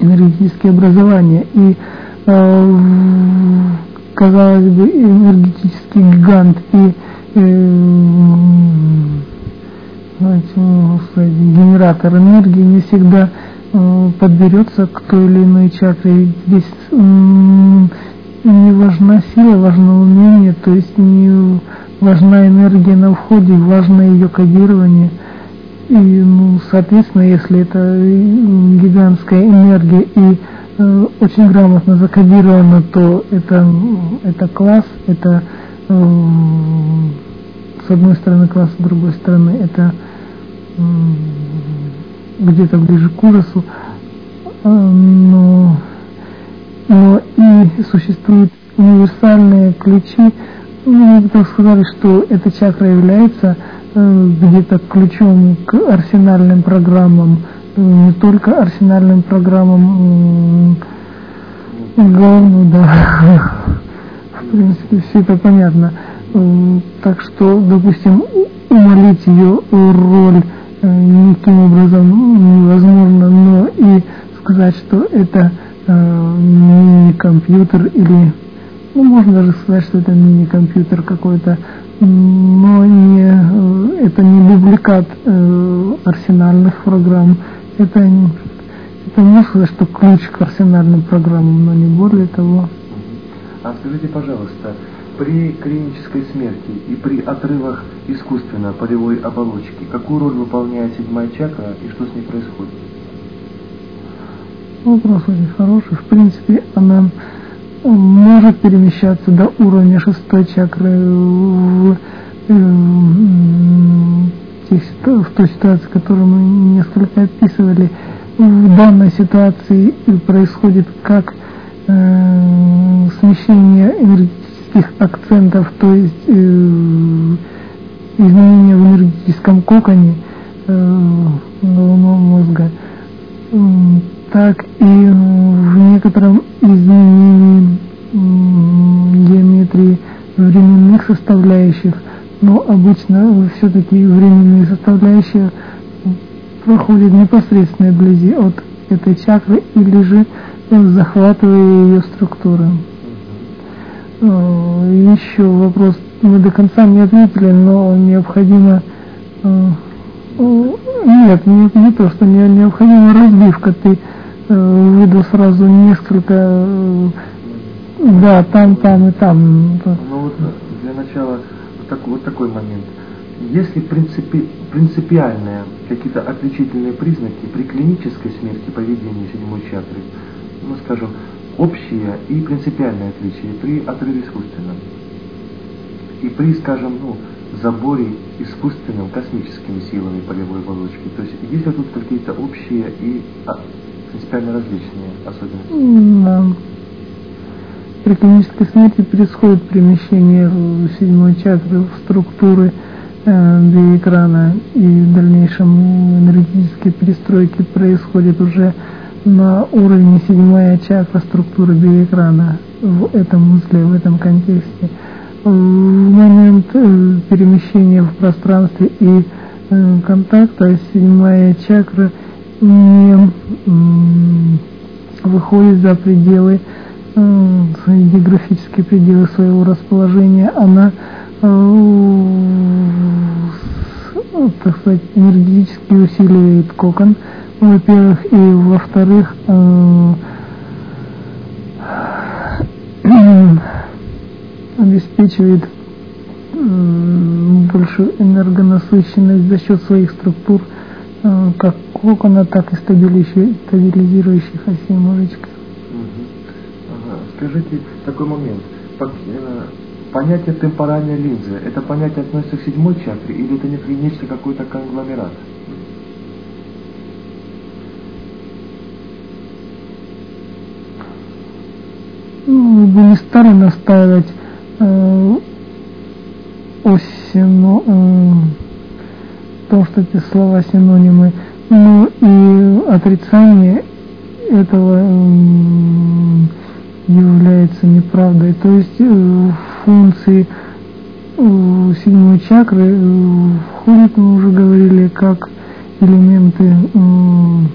энергетические образования. И, э, казалось бы, энергетический гигант и э, знаете, сказать, генератор энергии не всегда э, подберется к той или иной чакре. Здесь не важна сила, важно умение, то есть не важна энергия на входе, важно ее кодирование. И, ну, соответственно, если это м, гигантская энергия и э, очень грамотно закодировано, то это, это класс, это э, с одной стороны класс, с другой стороны это э, где-то ближе к ужасу, э, но, но и существуют универсальные ключи, ну, так сказали, что эта чакра является э, где-то ключом к арсенальным программам, э, не только арсенальным программам главную, да. В принципе, все это понятно. Э, так что, допустим, умолить ее роль никаким образом невозможно, но и сказать, что это не компьютер или ну, можно даже сказать, что это мини-компьютер какой-то, но не, э, это не дубликат э, арсенальных программ. Это, это не сказать, что ключ к арсенальным программам, но не более того. А скажите, пожалуйста, при клинической смерти и при отрывах искусственно полевой оболочки, какую роль выполняет седьмая чакра и что с ней происходит? Вопрос очень хороший. В принципе, она может перемещаться до уровня шестой чакры в, в той ситуации, которую мы несколько описывали. В данной ситуации происходит как э, смещение энергетических акцентов, то есть э, изменение в энергетическом коконе э, головного мозга, э, так и в некотором изменении геометрии временных составляющих, но обычно все-таки временные составляющие проходят непосредственно вблизи от этой чакры или же захватывая ее структуры. Э, Еще вопрос мы до конца не ответили, но необходимо э, нет, не, не то, что не, необходима разбивка. Ты Э, выйду сразу несколько, э, да, там, там и там. Ну вот для начала вот, так, вот такой момент. Если принципи, принципиальные какие-то отличительные признаки при клинической смерти поведения седьмой чакры, ну скажем, общие и принципиальные отличия при отрыве искусственном, и при, скажем, ну, заборе искусственным космическими силами полевой оболочки. То есть есть ли тут какие-то общие и а, принципиально различные особенности. Да. При клинической смерти происходит перемещение седьмой чакры в структуры э, биоэкрана и в дальнейшем энергетические перестройки происходят уже на уровне седьмая чакра структуры биоэкрана в этом узле, в этом контексте. В момент э, перемещения в пространстве и э, контакта седьмая чакра – не выходит за пределы, географические пределы своего расположения, она, так сказать, энергетически усиливает кокон, во-первых, и во-вторых, обеспечивает большую энергонасыщенность за счет своих структур, как кокона, так и стабилизирующих осей мужичка. Ага. Скажите такой момент. Э, понятие темпоральной линзы, это понятие относится к седьмой чакре или это не нечто какой-то конгломерат? Ну, бы не стали настаивать э, осено, э, том, что эти слова синонимы ну и отрицание этого является неправдой. То есть э, функции э, седьмой чакры э, входят, мы уже говорили, как элементы ну,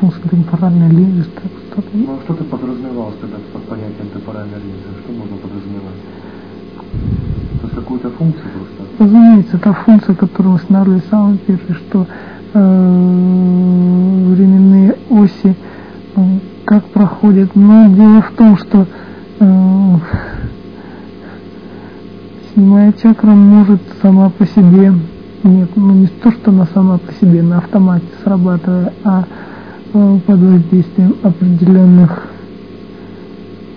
функции темпоральной линзы. Что-то. Ну, а что ты подразумевалось тогда под понятием темпоральной линзы? Что можно подразумевать? Какую-то функцию просто? Разумеется, та функция, которую устанавливали самый первый, что э, временные оси э, как проходят. Но дело в том, что э, седьмая чакра может сама по себе, нет, ну не то, что она сама по себе на автомате срабатывая, а э, под воздействием определенных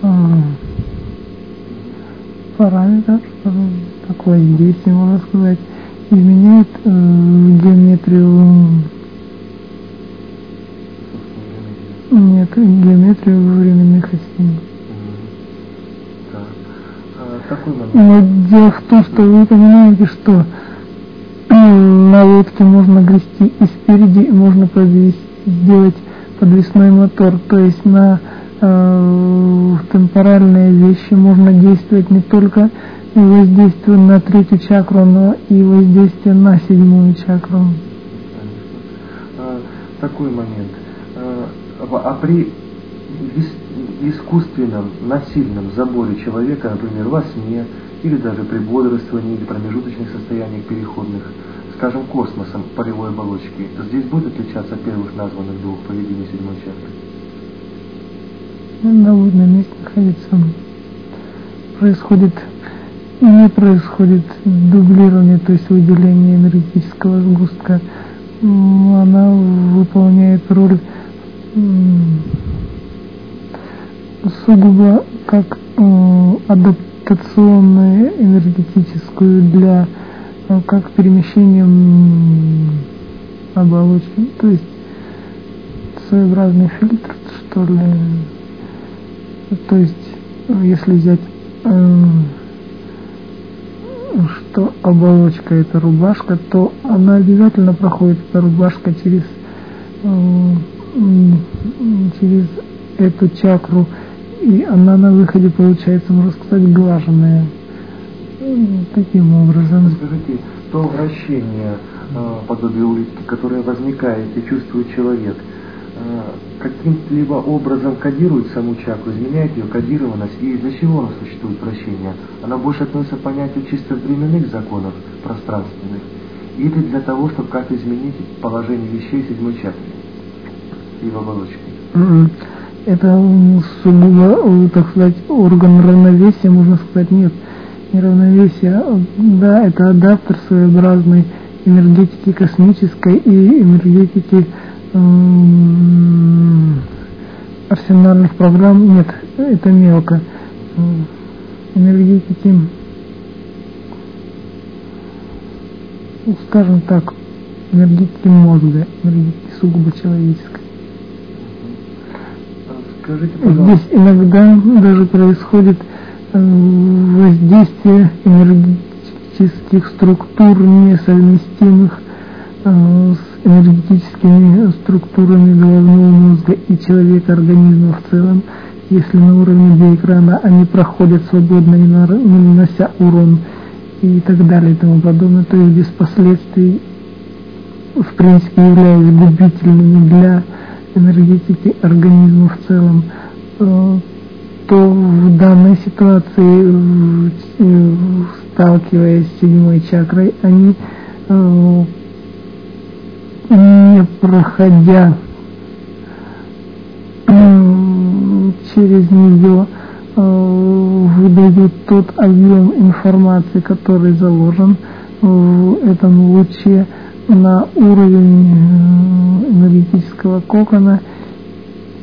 э, параметров, такое воздействие, можно сказать, изменяет э, геометрию нет, геометрию временных осей. Но дело в том, что вы понимаете, что на лодке можно грести и спереди, можно подвести, сделать подвесной мотор. То есть на э, темпоральные вещи можно действовать не только воздействие на третью чакру, но и воздействие на седьмую чакру. А, такой момент. А, а при искусственном, насильном заборе человека, например, во сне, или даже при бодрствовании, или промежуточных состояниях переходных, скажем, космосом полевой оболочки, здесь будет отличаться первых названных двух поведений седьмой чакры? Он на удном месте находится. Происходит не происходит дублирование, то есть выделение энергетического сгустка. Она выполняет роль сугубо как э, адаптационную энергетическую для э, как перемещением оболочки, то есть своеобразный фильтр, что ли. То есть, если взять, э, что оболочка это рубашка, то она обязательно проходит эта рубашка через через эту чакру и она на выходе получается, можно сказать, глаженная. Таким образом. Скажите, то вращение э, подобие улитки, которое возникает и чувствует человек, э, каким-либо образом кодирует саму чакру, изменяет ее кодированность, и для чего оно существует вращение? Она больше относится к понятию чисто временных законов, пространственных, или для того, чтобы как изменить положение вещей седьмой чакры и в оболочке? Это сугубо, так сказать, орган равновесия, можно сказать, нет, не равновесия, да, это адаптер своеобразной энергетики космической и энергетики арсенальных программ, нет, это мелко, энергетики, скажем так, энергетики мозга, энергетики сугубо человеческой. Скажите, пожалуйста. Здесь иногда даже происходит э, воздействие энергетических структур, несовместимых э, с энергетическими структурами головного мозга и человека организма в целом. Если на уровне биэкрана они проходят свободно, не нанося урон и так далее и тому подобное, то есть без последствий в принципе являясь губительными для энергетики организма в целом, э, то в данной ситуации, э, сталкиваясь с седьмой чакрой, они э, не проходя через нее выдают тот объем информации, который заложен в этом луче, на уровень э, энергетического кокона,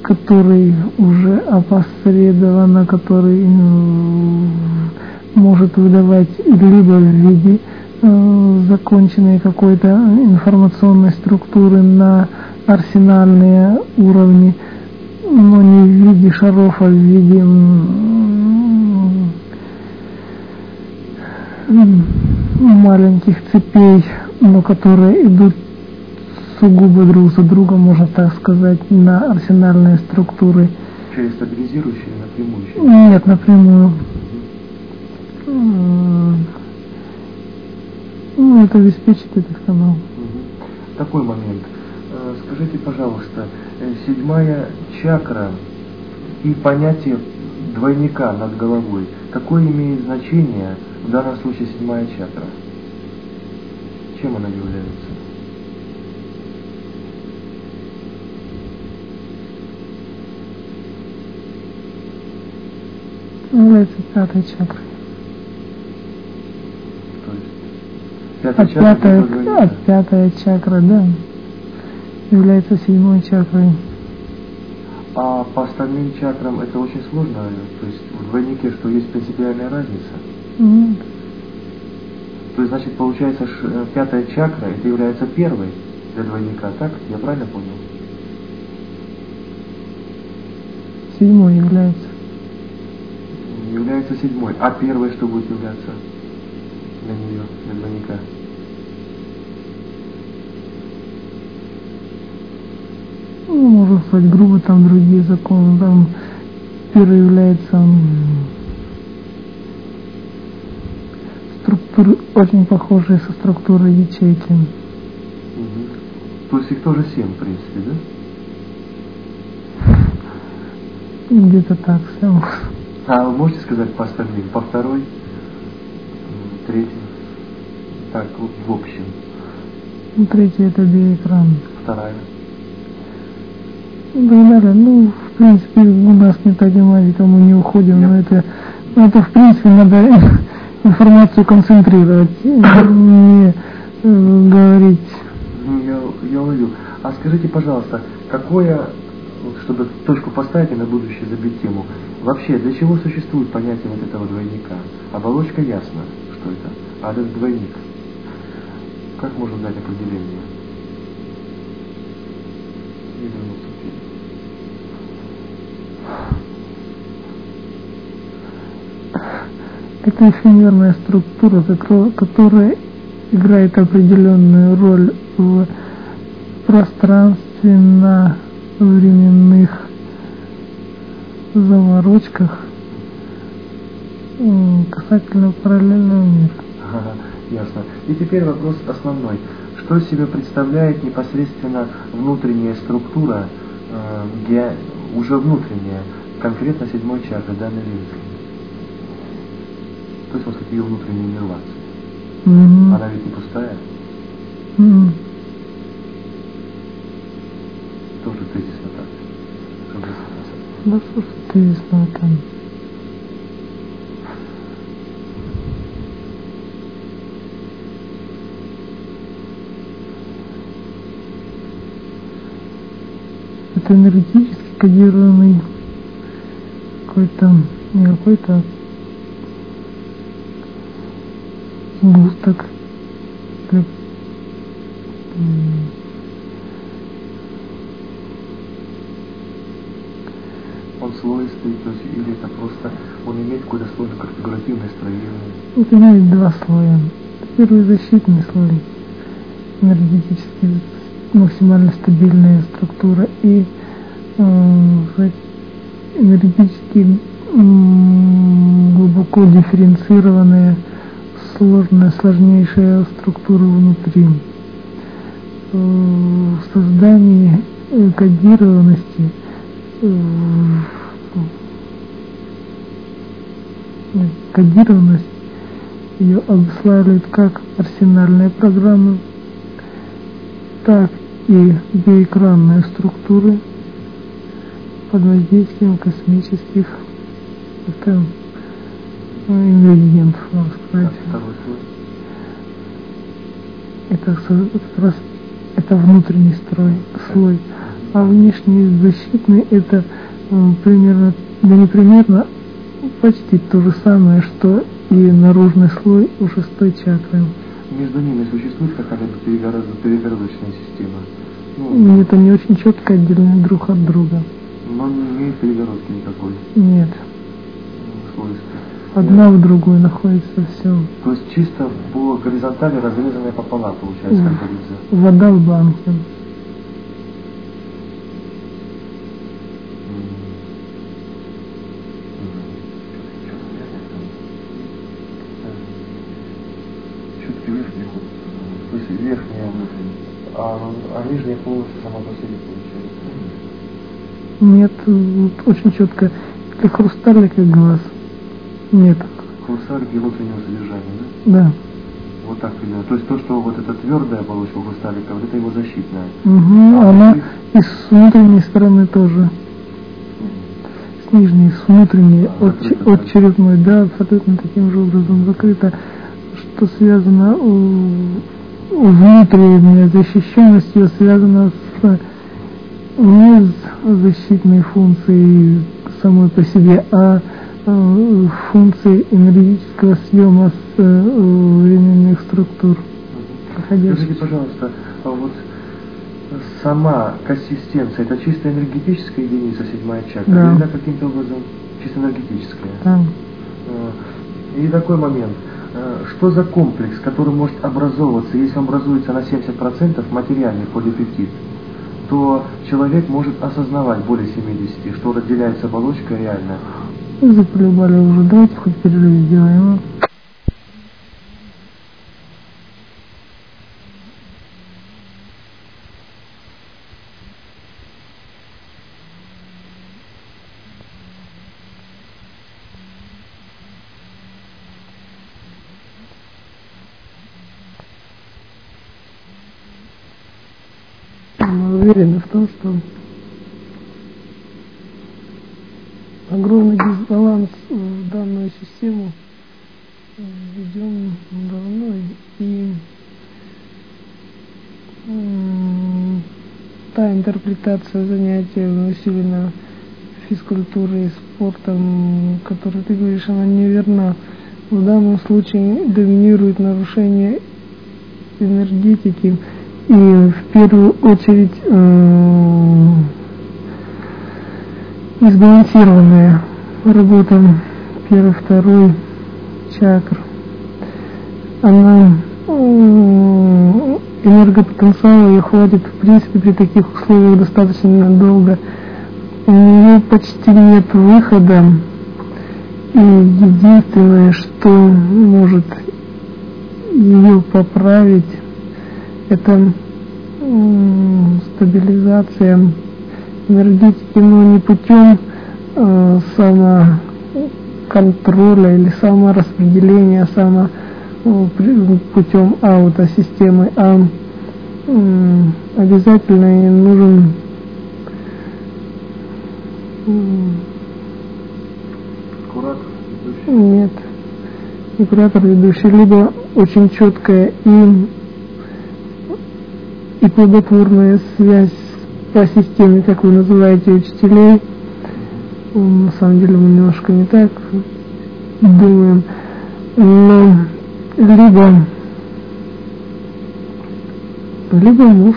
который уже опосредованно, который э, может выдавать либо в виде э, законченной какой-то информационной структуры на арсенальные уровни, но не в виде шаров, а в виде маленьких цепей но которые идут сугубо друг за другом, можно так сказать, на арсенальные структуры. Через стабилизирующие напрямую? Нет, напрямую. Ну, это обеспечит этот канал. Такой момент. Э, скажите, пожалуйста, э, седьмая чакра и понятие двойника над головой, какое имеет значение в данном случае седьмая чакра? Чем она является? Является пятой чакрой. То есть пятая а чакра, пятая, пятая чакра, да, является седьмой чакрой. А по остальным чакрам это очень сложно, то есть в двойнике, что есть принципиальная разница. Нет. То есть, значит, получается, э, пятая чакра, это является первой для двойника, так? Я правильно понял? Седьмой является. Является седьмой. А первой что будет являться для нее, для двойника? Ну, можно сказать грубо, там другие законы. Там первый является м, структуры очень похожие со структурой ячейки. Мгм. То есть их тоже семь, в принципе, да? Где-то так все. А вы можете сказать по остальным? По второй, м, третьей? Так, вот в общем. Ну, Третий это биоэкран. Вторая. И так далее. Ну, в принципе, у нас не та тематика, мы не уходим на это. Ну, это, в принципе, надо информацию концентрировать, не э, говорить. Ну, я, я уловил. А скажите, пожалуйста, какое, вот чтобы точку поставить и на будущее забить тему, вообще для чего существует понятие вот этого двойника? Оболочка ясно, что это, а этот двойник, как можно дать определение? Это эфемерная структура, которая играет определенную роль в пространственно-временных заморочках касательно параллельного мира. Ага, ясно. И теперь вопрос основной. Что из себя представляет непосредственно внутренняя структура, э, ге- уже внутренняя, конкретно седьмой чакры данной линзы? То есть, вот сказать, ее внутренняя иннервация. Мгм. Она ведь не пустая, М. тоже тезисно так. Да ты ясно там. Это энергетически кодированный какой-то, не какой-то сгусток. Как, м, Он слоистый, то есть, или это просто, он имеет какое-то сложное конфигуративное строение. Вот имеет два слоя. Первый защитный слой, энергетически максимально стабильная структура и энергетически глубоко дифференцированная, сложная, сложнейшая структура внутри. Э, В создании э, кодированности э, кодированность ее обуславливает как арсенальные программы, так и биоэкранные структуры под воздействием космических это, э, ингредиентов, можно А сказать. слой. Это, это это внутренний строй, слой. А внешний защитный это м, примерно, да не примерно, почти то же самое, что и наружный слой у шестой чакры. Между ними существует какая-то перегород- перегородочная система. Ну, это не очень четко отделены друг от друга. Но не имеет перегородки никакой. Нет. слоистой. Одна в другую находится все. То есть чисто по горизонтали разрезанная пополам получается, как говорится. Вода в банке. Все-таки верхний ход. То есть верхняя внутренняя. А, а нижняя полностью сама по себе получается. Нет, вот очень четко. Это хрусталь, как глаз. Нет. Хрусталики внутреннего содержания, Да. да? Вот так примерно. То есть то, что вот эта твердая оболочка хрусталика, вот это его защитная. Угу. А Она и с внутренней стороны тоже. С нижней, с внутренней, А, от, закрыто, от черепной, да, абсолютно таким же образом закрыто, что связано у, у внутренней защищенностью, связано с не защитной функции самой по себе, а э, функции энергетического съема с э, временных структур. Скажите, пожалуйста, а вот сама консистенция, это чисто энергетическая единица, седьмая чакра, да. или каким-то образом чисто энергетическая? Да. И такой момент. Что за комплекс, который может образовываться, если он образуется на 70% материальный полипептид? То человек может осознавать более 70, что разделяется оболочка реально. Заколебали уже, давайте хоть перерыв сделаем. Уверены в том, что огромный дисбаланс в данную систему введен давно и та интерпретация занятия усиленно физкультурой и спортом, которую ты говоришь, она неверна. В данном случае доминирует нарушение энергетики, и в первую очередь э, избалансированная работа первый, второй чакр. Она э, энергопотенциала ее хватит в принципе при таких условиях достаточно надолго. У нее почти нет выхода. И единственное, что может ее поправить, это стабилизация энергетики, но не путем э, самоконтроля или самораспределения, само э, путем аутосистемы, а э, обязательно нужен куратор ведущий? Нет, не куратор ведущий, либо очень четкая и и плодотворная связь по системе, как вы называете учителей. На самом деле мы немножко не так думаем. Но либо либо муж.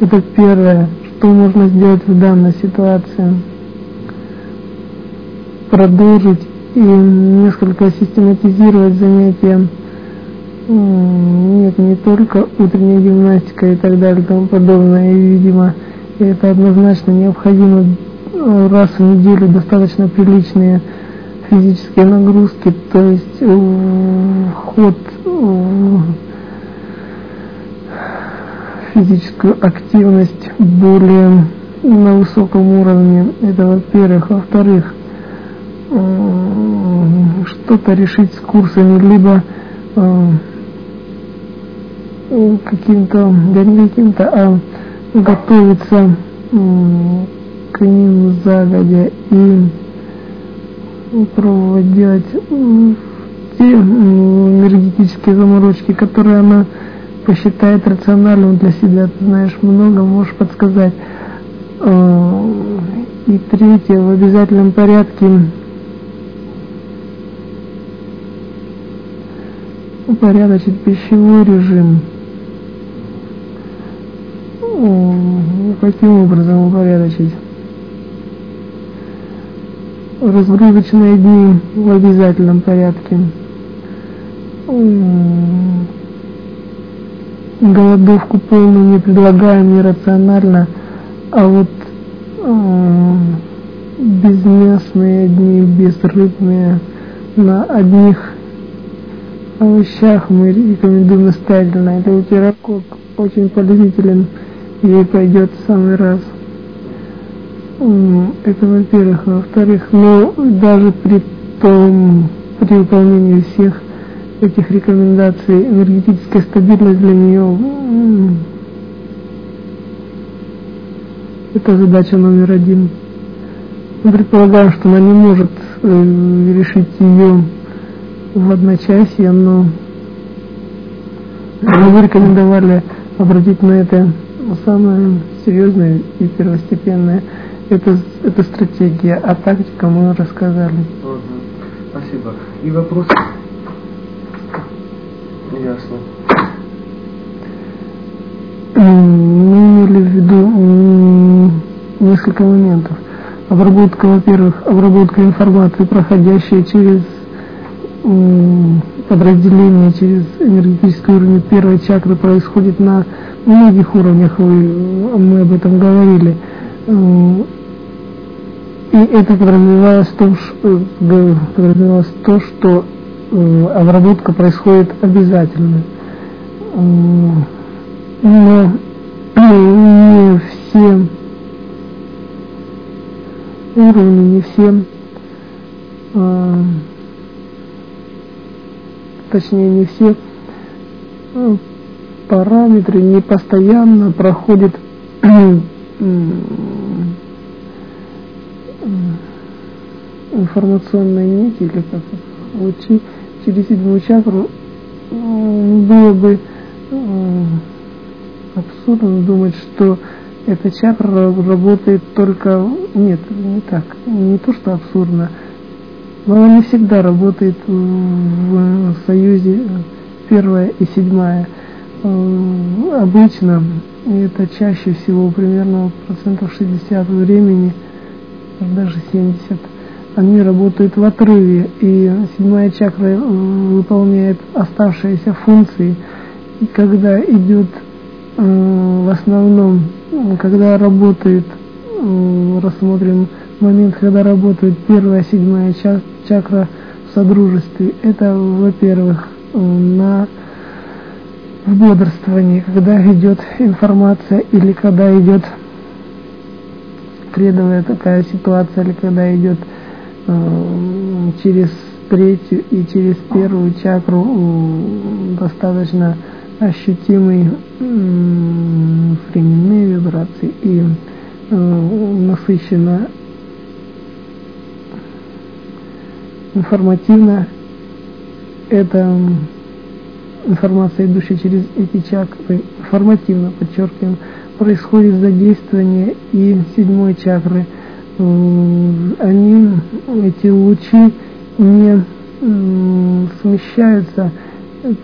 Это первое, что можно сделать в данной ситуации. Продолжить и несколько систематизировать занятия нет, не только утренняя гимнастика и так далее и тому подобное. И, видимо, это однозначно необходимо э, раз в неделю достаточно приличные физические нагрузки, то есть э, вход в физическую активность более на высоком уровне. Это во-первых. Во-вторых, э, что-то решить с курсами, либо каким-то, да не каким-то, а готовиться к ним загодя и пробовать делать те энергетические заморочки, которые она посчитает рациональным для себя. Ты знаешь, много можешь подсказать. А, и третье, в обязательном порядке упорядочить пищевой режим – каким образом упорядочить? Разгрузочные дни в обязательном порядке. Голодовку полную не предлагаем нерационально, а вот безместные дни, безрыбные, на одних овощах мы рекомендуем настоятельно. Это утирокок очень полезителен ей пойдет в самый раз. Это во-первых. Во-вторых, но даже при том, при выполнении всех этих рекомендаций, энергетическая стабильность для нее это задача номер один. Мы предполагаем, что она не может э, решить ее в одночасье, но мы рекомендовали обратить на это самое серьезное и первостепенное это, это стратегия, а тактика мы рассказали. Угу. Спасибо. И вопрос... Ясно. Мы имели в виду несколько моментов. Обработка, во-первых, обработка информации, проходящая через подразделение, через энергетический уровень первой чакры происходит на многих уровнях, мы об этом говорили. И это подразумевалось что, э, подразумевалось то, что э, обработка происходит обязательно. Но не все уровни, не все, э, точнее не все параметры не постоянно проходят информационной нити, или как лучи через седьмую чакру, было бы абсурдно думать, что эта чакра работает только... Нет, не так. Не то, что абсурдно. Но она не всегда работает в союзе первая и седьмая. Обычно, это чаще всего примерно процентов 60 времени, даже 70, они работают в отрыве, и седьмая чакра э, выполняет оставшиеся функции. И когда идет э, в основном, когда работает, э, рассмотрим момент, когда работает первая седьмая чакра в содружестве, это, во-первых, на в бодрствовании, когда идет информация или когда идет кредовая такая ситуация, или когда идет Э, через третью и через первую чакру э, достаточно ощутимый временные вибрации и э, насыщенно информативно. Это информация, идущая через эти чакры, информативно, подчеркиваем, происходит задействование и седьмой чакры – они, эти лучи не смещаются.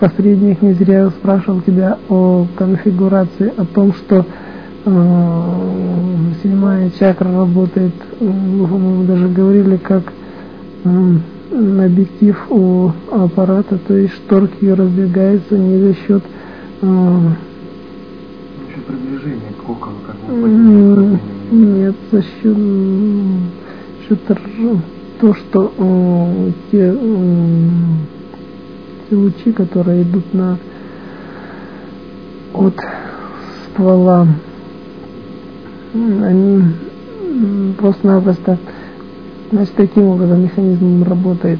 Посредник не зря спрашивал тебя о конфигурации, о том, что э, седьмая чакра работает, мы даже говорили, как э, объектив у аппарата, то есть шторки разбегаются не за счет э, приближения к околу, как бы нет, за счет, счет то, что э, те, э, те лучи, которые идут на от ствола, они просто-напросто Значит, таким образом механизм работает.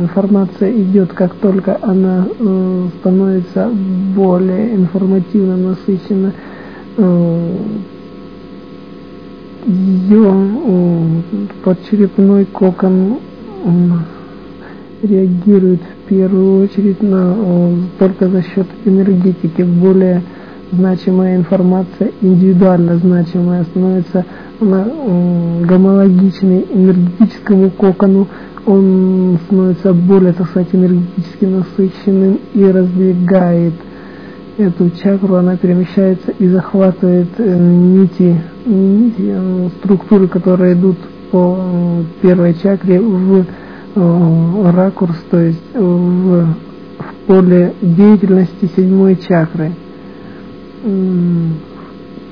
Информация идет, как только она э, становится более информативно насыщена, э, ее подчерепной кокон реагирует в первую очередь на, только за счет энергетики. Более значимая информация, индивидуально значимая, становится она, гомологичной энергетическому кокону, он становится более, так сказать, энергетически насыщенным и раздвигает эту чакру, она перемещается и захватывает э, нити, нити э, структуры, которые идут по э, первой чакре в ракурс, то есть в, в поле деятельности седьмой чакры.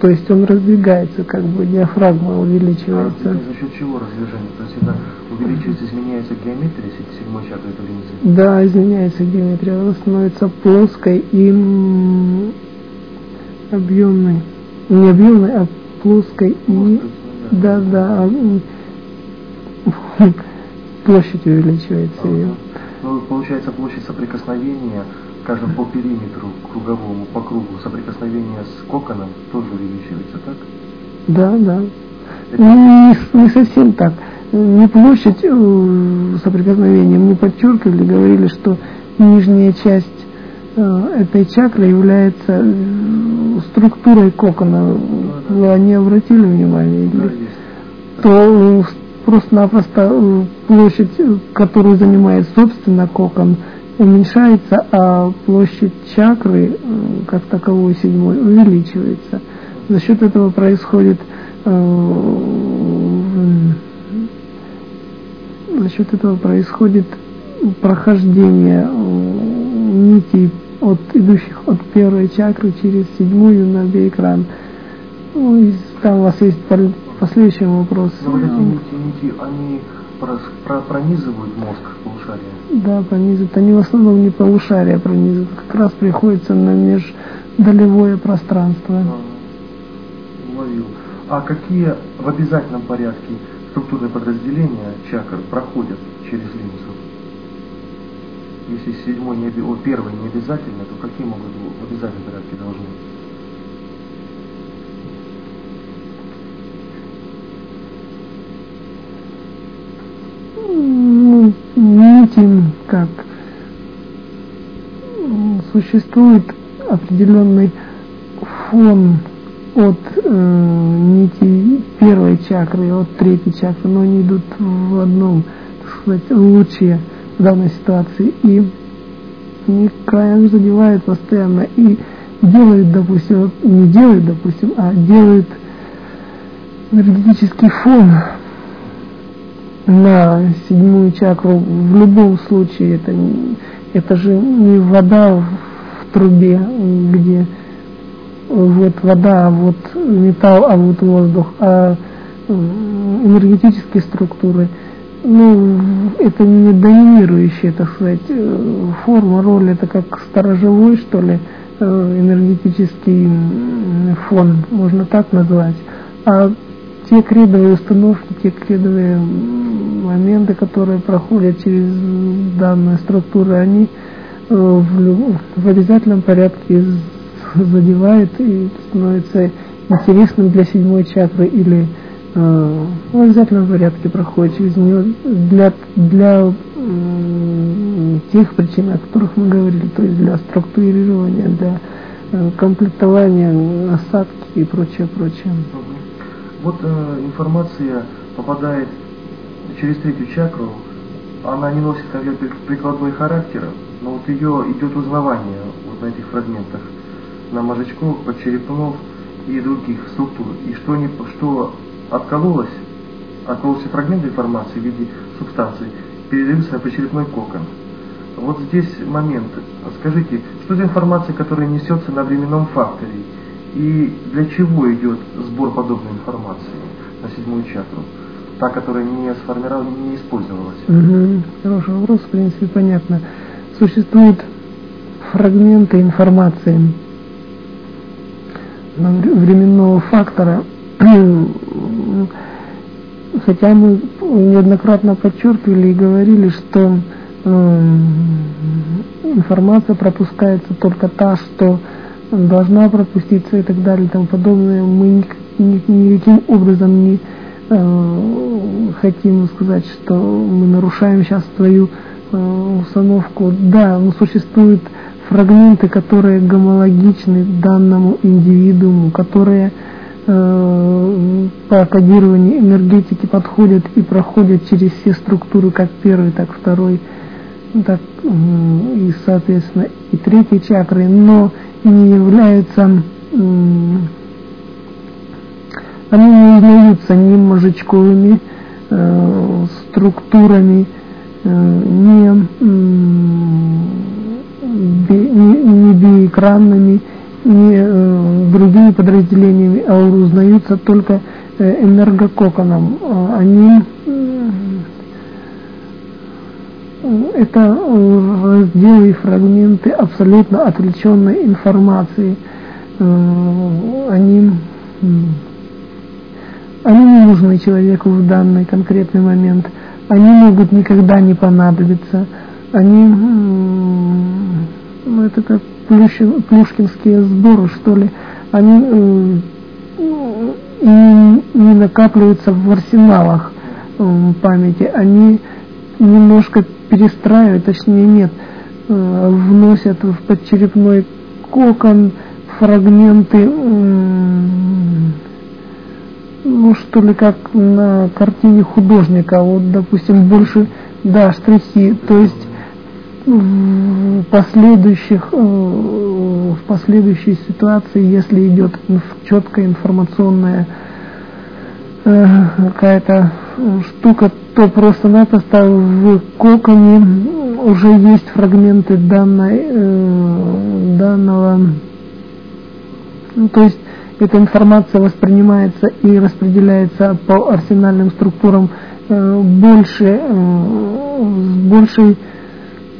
То есть он раздвигается, как бы диафрагма увеличивается. А, за счет чего раздвижение? То есть это увеличивается, изменяется геометрия седьмой чакры этого линзы? Да, изменяется геометрия. Она становится плоской и объемной. Не объемной, а плоской и... Да, да. Площадь увеличивается ага. ее. Ну, получается, площадь соприкосновения скажем, по периметру круговому, по кругу соприкосновения с коконом тоже увеличивается, так? Да, да. Это... Не, не совсем так. Не площадь э, соприкосновения. Мы подчеркивали, говорили, что нижняя часть этой чакры является структурой кокона. Вы не обратили внимания? Да, то просто-напросто площадь, которую занимает собственно кокон, уменьшается, а площадь чакры, как таковой седьмой, увеличивается. За счет этого происходит за счет этого происходит прохождение нитей от идущих от первой чакры через седьмую на биэкран. Ну, и там у вас есть последующий вопрос. Но вот эти нити, нити, они пронизывают мозг полушария? Да, пронизывают. Они в основном не полушария пронизывают. Как раз приходится на междолевое пространство. А, уловил. А какие в обязательном порядке структурные подразделения чакр проходят через линзу? Если седьмой не, о, первый не обязательно, то какие могут в обязательном порядке должны быть? ну, нити как существует определенный фон от э, нити первой чакры, от третьей чакры, но они идут в одном, так сказать, луче в данной ситуации. И они краем задевают постоянно и делают, допустим, не делают, допустим, а делают энергетический фон на седьмую чакру. В любом случае это, это же не вода в трубе, где вот вода, а вот металл, а вот воздух, а энергетические структуры. Ну, это не доминирующая, так сказать, э, форма, роль, это как сторожевой, что ли, э, энергетический фон, можно так назвать. А те кредовые установки, те кредовые моменты, которые проходят через данные структуры, они э, в, в обязательном порядке задевают и становятся интересным для седьмой чакры или э, в обязательном порядке проходит через нее для, для э, тех причин, о которых мы говорили, то есть для структурирования, для комплектования насадки и прочее, прочее. Вот э, информация попадает через третью чакру, она не носит как прикладной характер, но вот ее идет узнавание вот на этих фрагментах, на мозжечков, подчерепнов и других структур. И что, не, что откололось, откололся фрагмент информации в виде субстанции, передается на почерепной кокон. Вот здесь момент. Скажите, что за информация, которая несется на временном факторе? И для чего идет сбор подобной информации на седьмую чакру? Та, которая не сформировалась, не использовалась. Угу. Хороший вопрос, в принципе, понятно. Существуют фрагменты информации временного фактора, хотя мы неоднократно подчеркивали и говорили, что э, информация пропускается только та, что должна пропуститься и так далее и тому подобное. Мы никаким образом не э, хотим сказать, что мы нарушаем сейчас свою э, установку. Да, но существуют фрагменты, которые гомологичны данному индивидууму, которые э, по кодированию энергетики подходят и проходят через все структуры, как первый, так второй, так и, соответственно, и третьей чакры, но не являются, они не являются ни э, структурами, э, ни, не, не биэкранными, ни э, другими подразделениями, а узнаются только э, энергококоном. Они это разделы и фрагменты абсолютно отвлеченной информации. Э, они, они не нужны человеку в данный конкретный момент. Они могут никогда не понадобиться. Они, ну, это как плюшкинские сборы, что ли. Они э, не, накапливаются в арсеналах э, памяти. Они немножко перестраивать, точнее нет, э, вносят в подчерепной кокон фрагменты, ну что ли, как на картине художника, вот, допустим, больше, да, штрихи, то есть в последующих, э, в последующей ситуации, если идет четкая информационная э, какая-то штука, то просто-напросто в коконе уже есть фрагменты данной, э, данного, ну, то есть эта информация воспринимается и распределяется по арсенальным структурам больше, с большей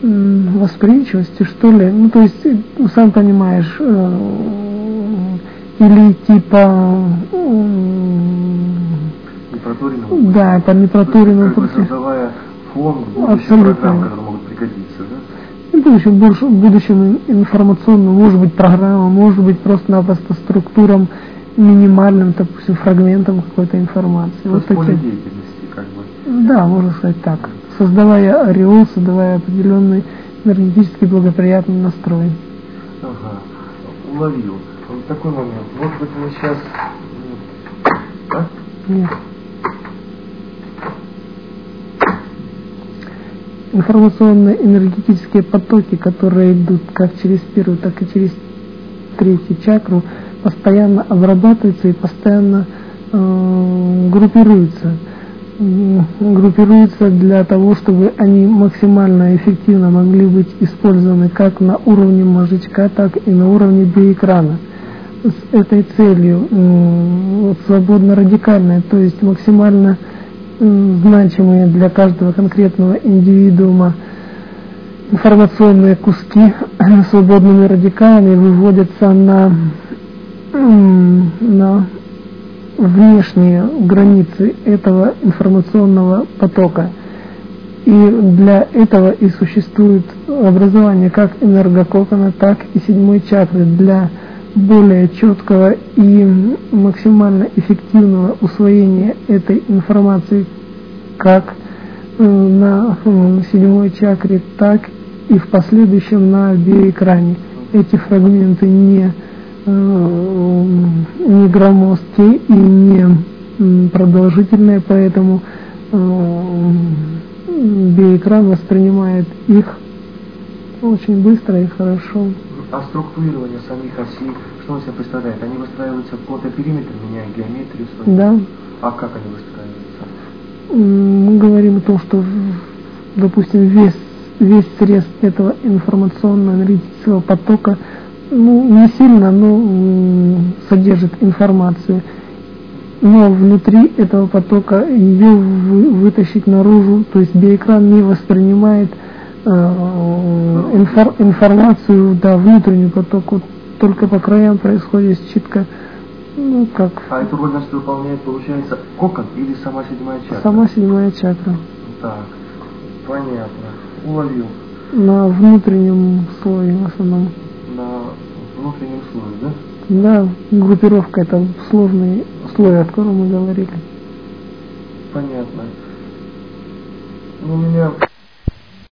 восприимчивости, что ли. Ну, то есть, сам понимаешь, э, или типа... Непротуренного? Да, по непротуренному пути. Создавая фон Абсолютно. программ, которые могут пригодиться, да? То есть, в будущем, информационно, может быть, программа, может быть, просто-напросто структурам минимальным, допустим, фрагментом какой-то информации. То вот такие. деятельности, как бы. Да, можно сказать так создавая ореол, создавая определенный энергетически благоприятный настрой. Ага, уловил. Такой момент. Может быть мы сейчас... Да? Нет. Информационные энергетические потоки, которые идут как через первую, так и через третью чакру, постоянно обрабатываются и постоянно э, группируются группируются для того, чтобы они максимально эффективно могли быть использованы как на уровне мозжечка, так и на уровне биэкрана. С этой целью вот, свободно-радикальная, то есть максимально значимые для каждого конкретного индивидуума информационные куски свободными радикалами выводятся на, на внешние границы этого информационного потока. И для этого и существует образование как энергококона, так и седьмой чакры для более четкого и максимально эффективного усвоения этой информации как э, на э, седьмой чакре, так и в последующем на биоэкране. Эти фрагменты не Э, не громоздкие и не продолжительные, поэтому биоэкран воспринимает их очень быстро и хорошо. А структурирование самих осей, что он себя представляет? Они выстраиваются по периметр, меняя геометрию свою? Да. А как они выстраиваются? Мы говорим о том, что, допустим, весь, весь срез этого информационно-аналитического потока – ну, не сильно, но содержит информацию. Но внутри этого потока ее вытащить наружу, то есть биоэкран не воспринимает э, инфор, информацию, да, внутренний поток, вот, только по краям происходит читка, ну как. А эту роль нас выполняет, получается, кокон или сама седьмая чакра? Сама седьмая чакра. Так, понятно, уловил. На внутреннем слое в основном на внутреннем слое, да? Да, группировка это сложный слой, о котором мы говорили. Понятно. Ну, у меня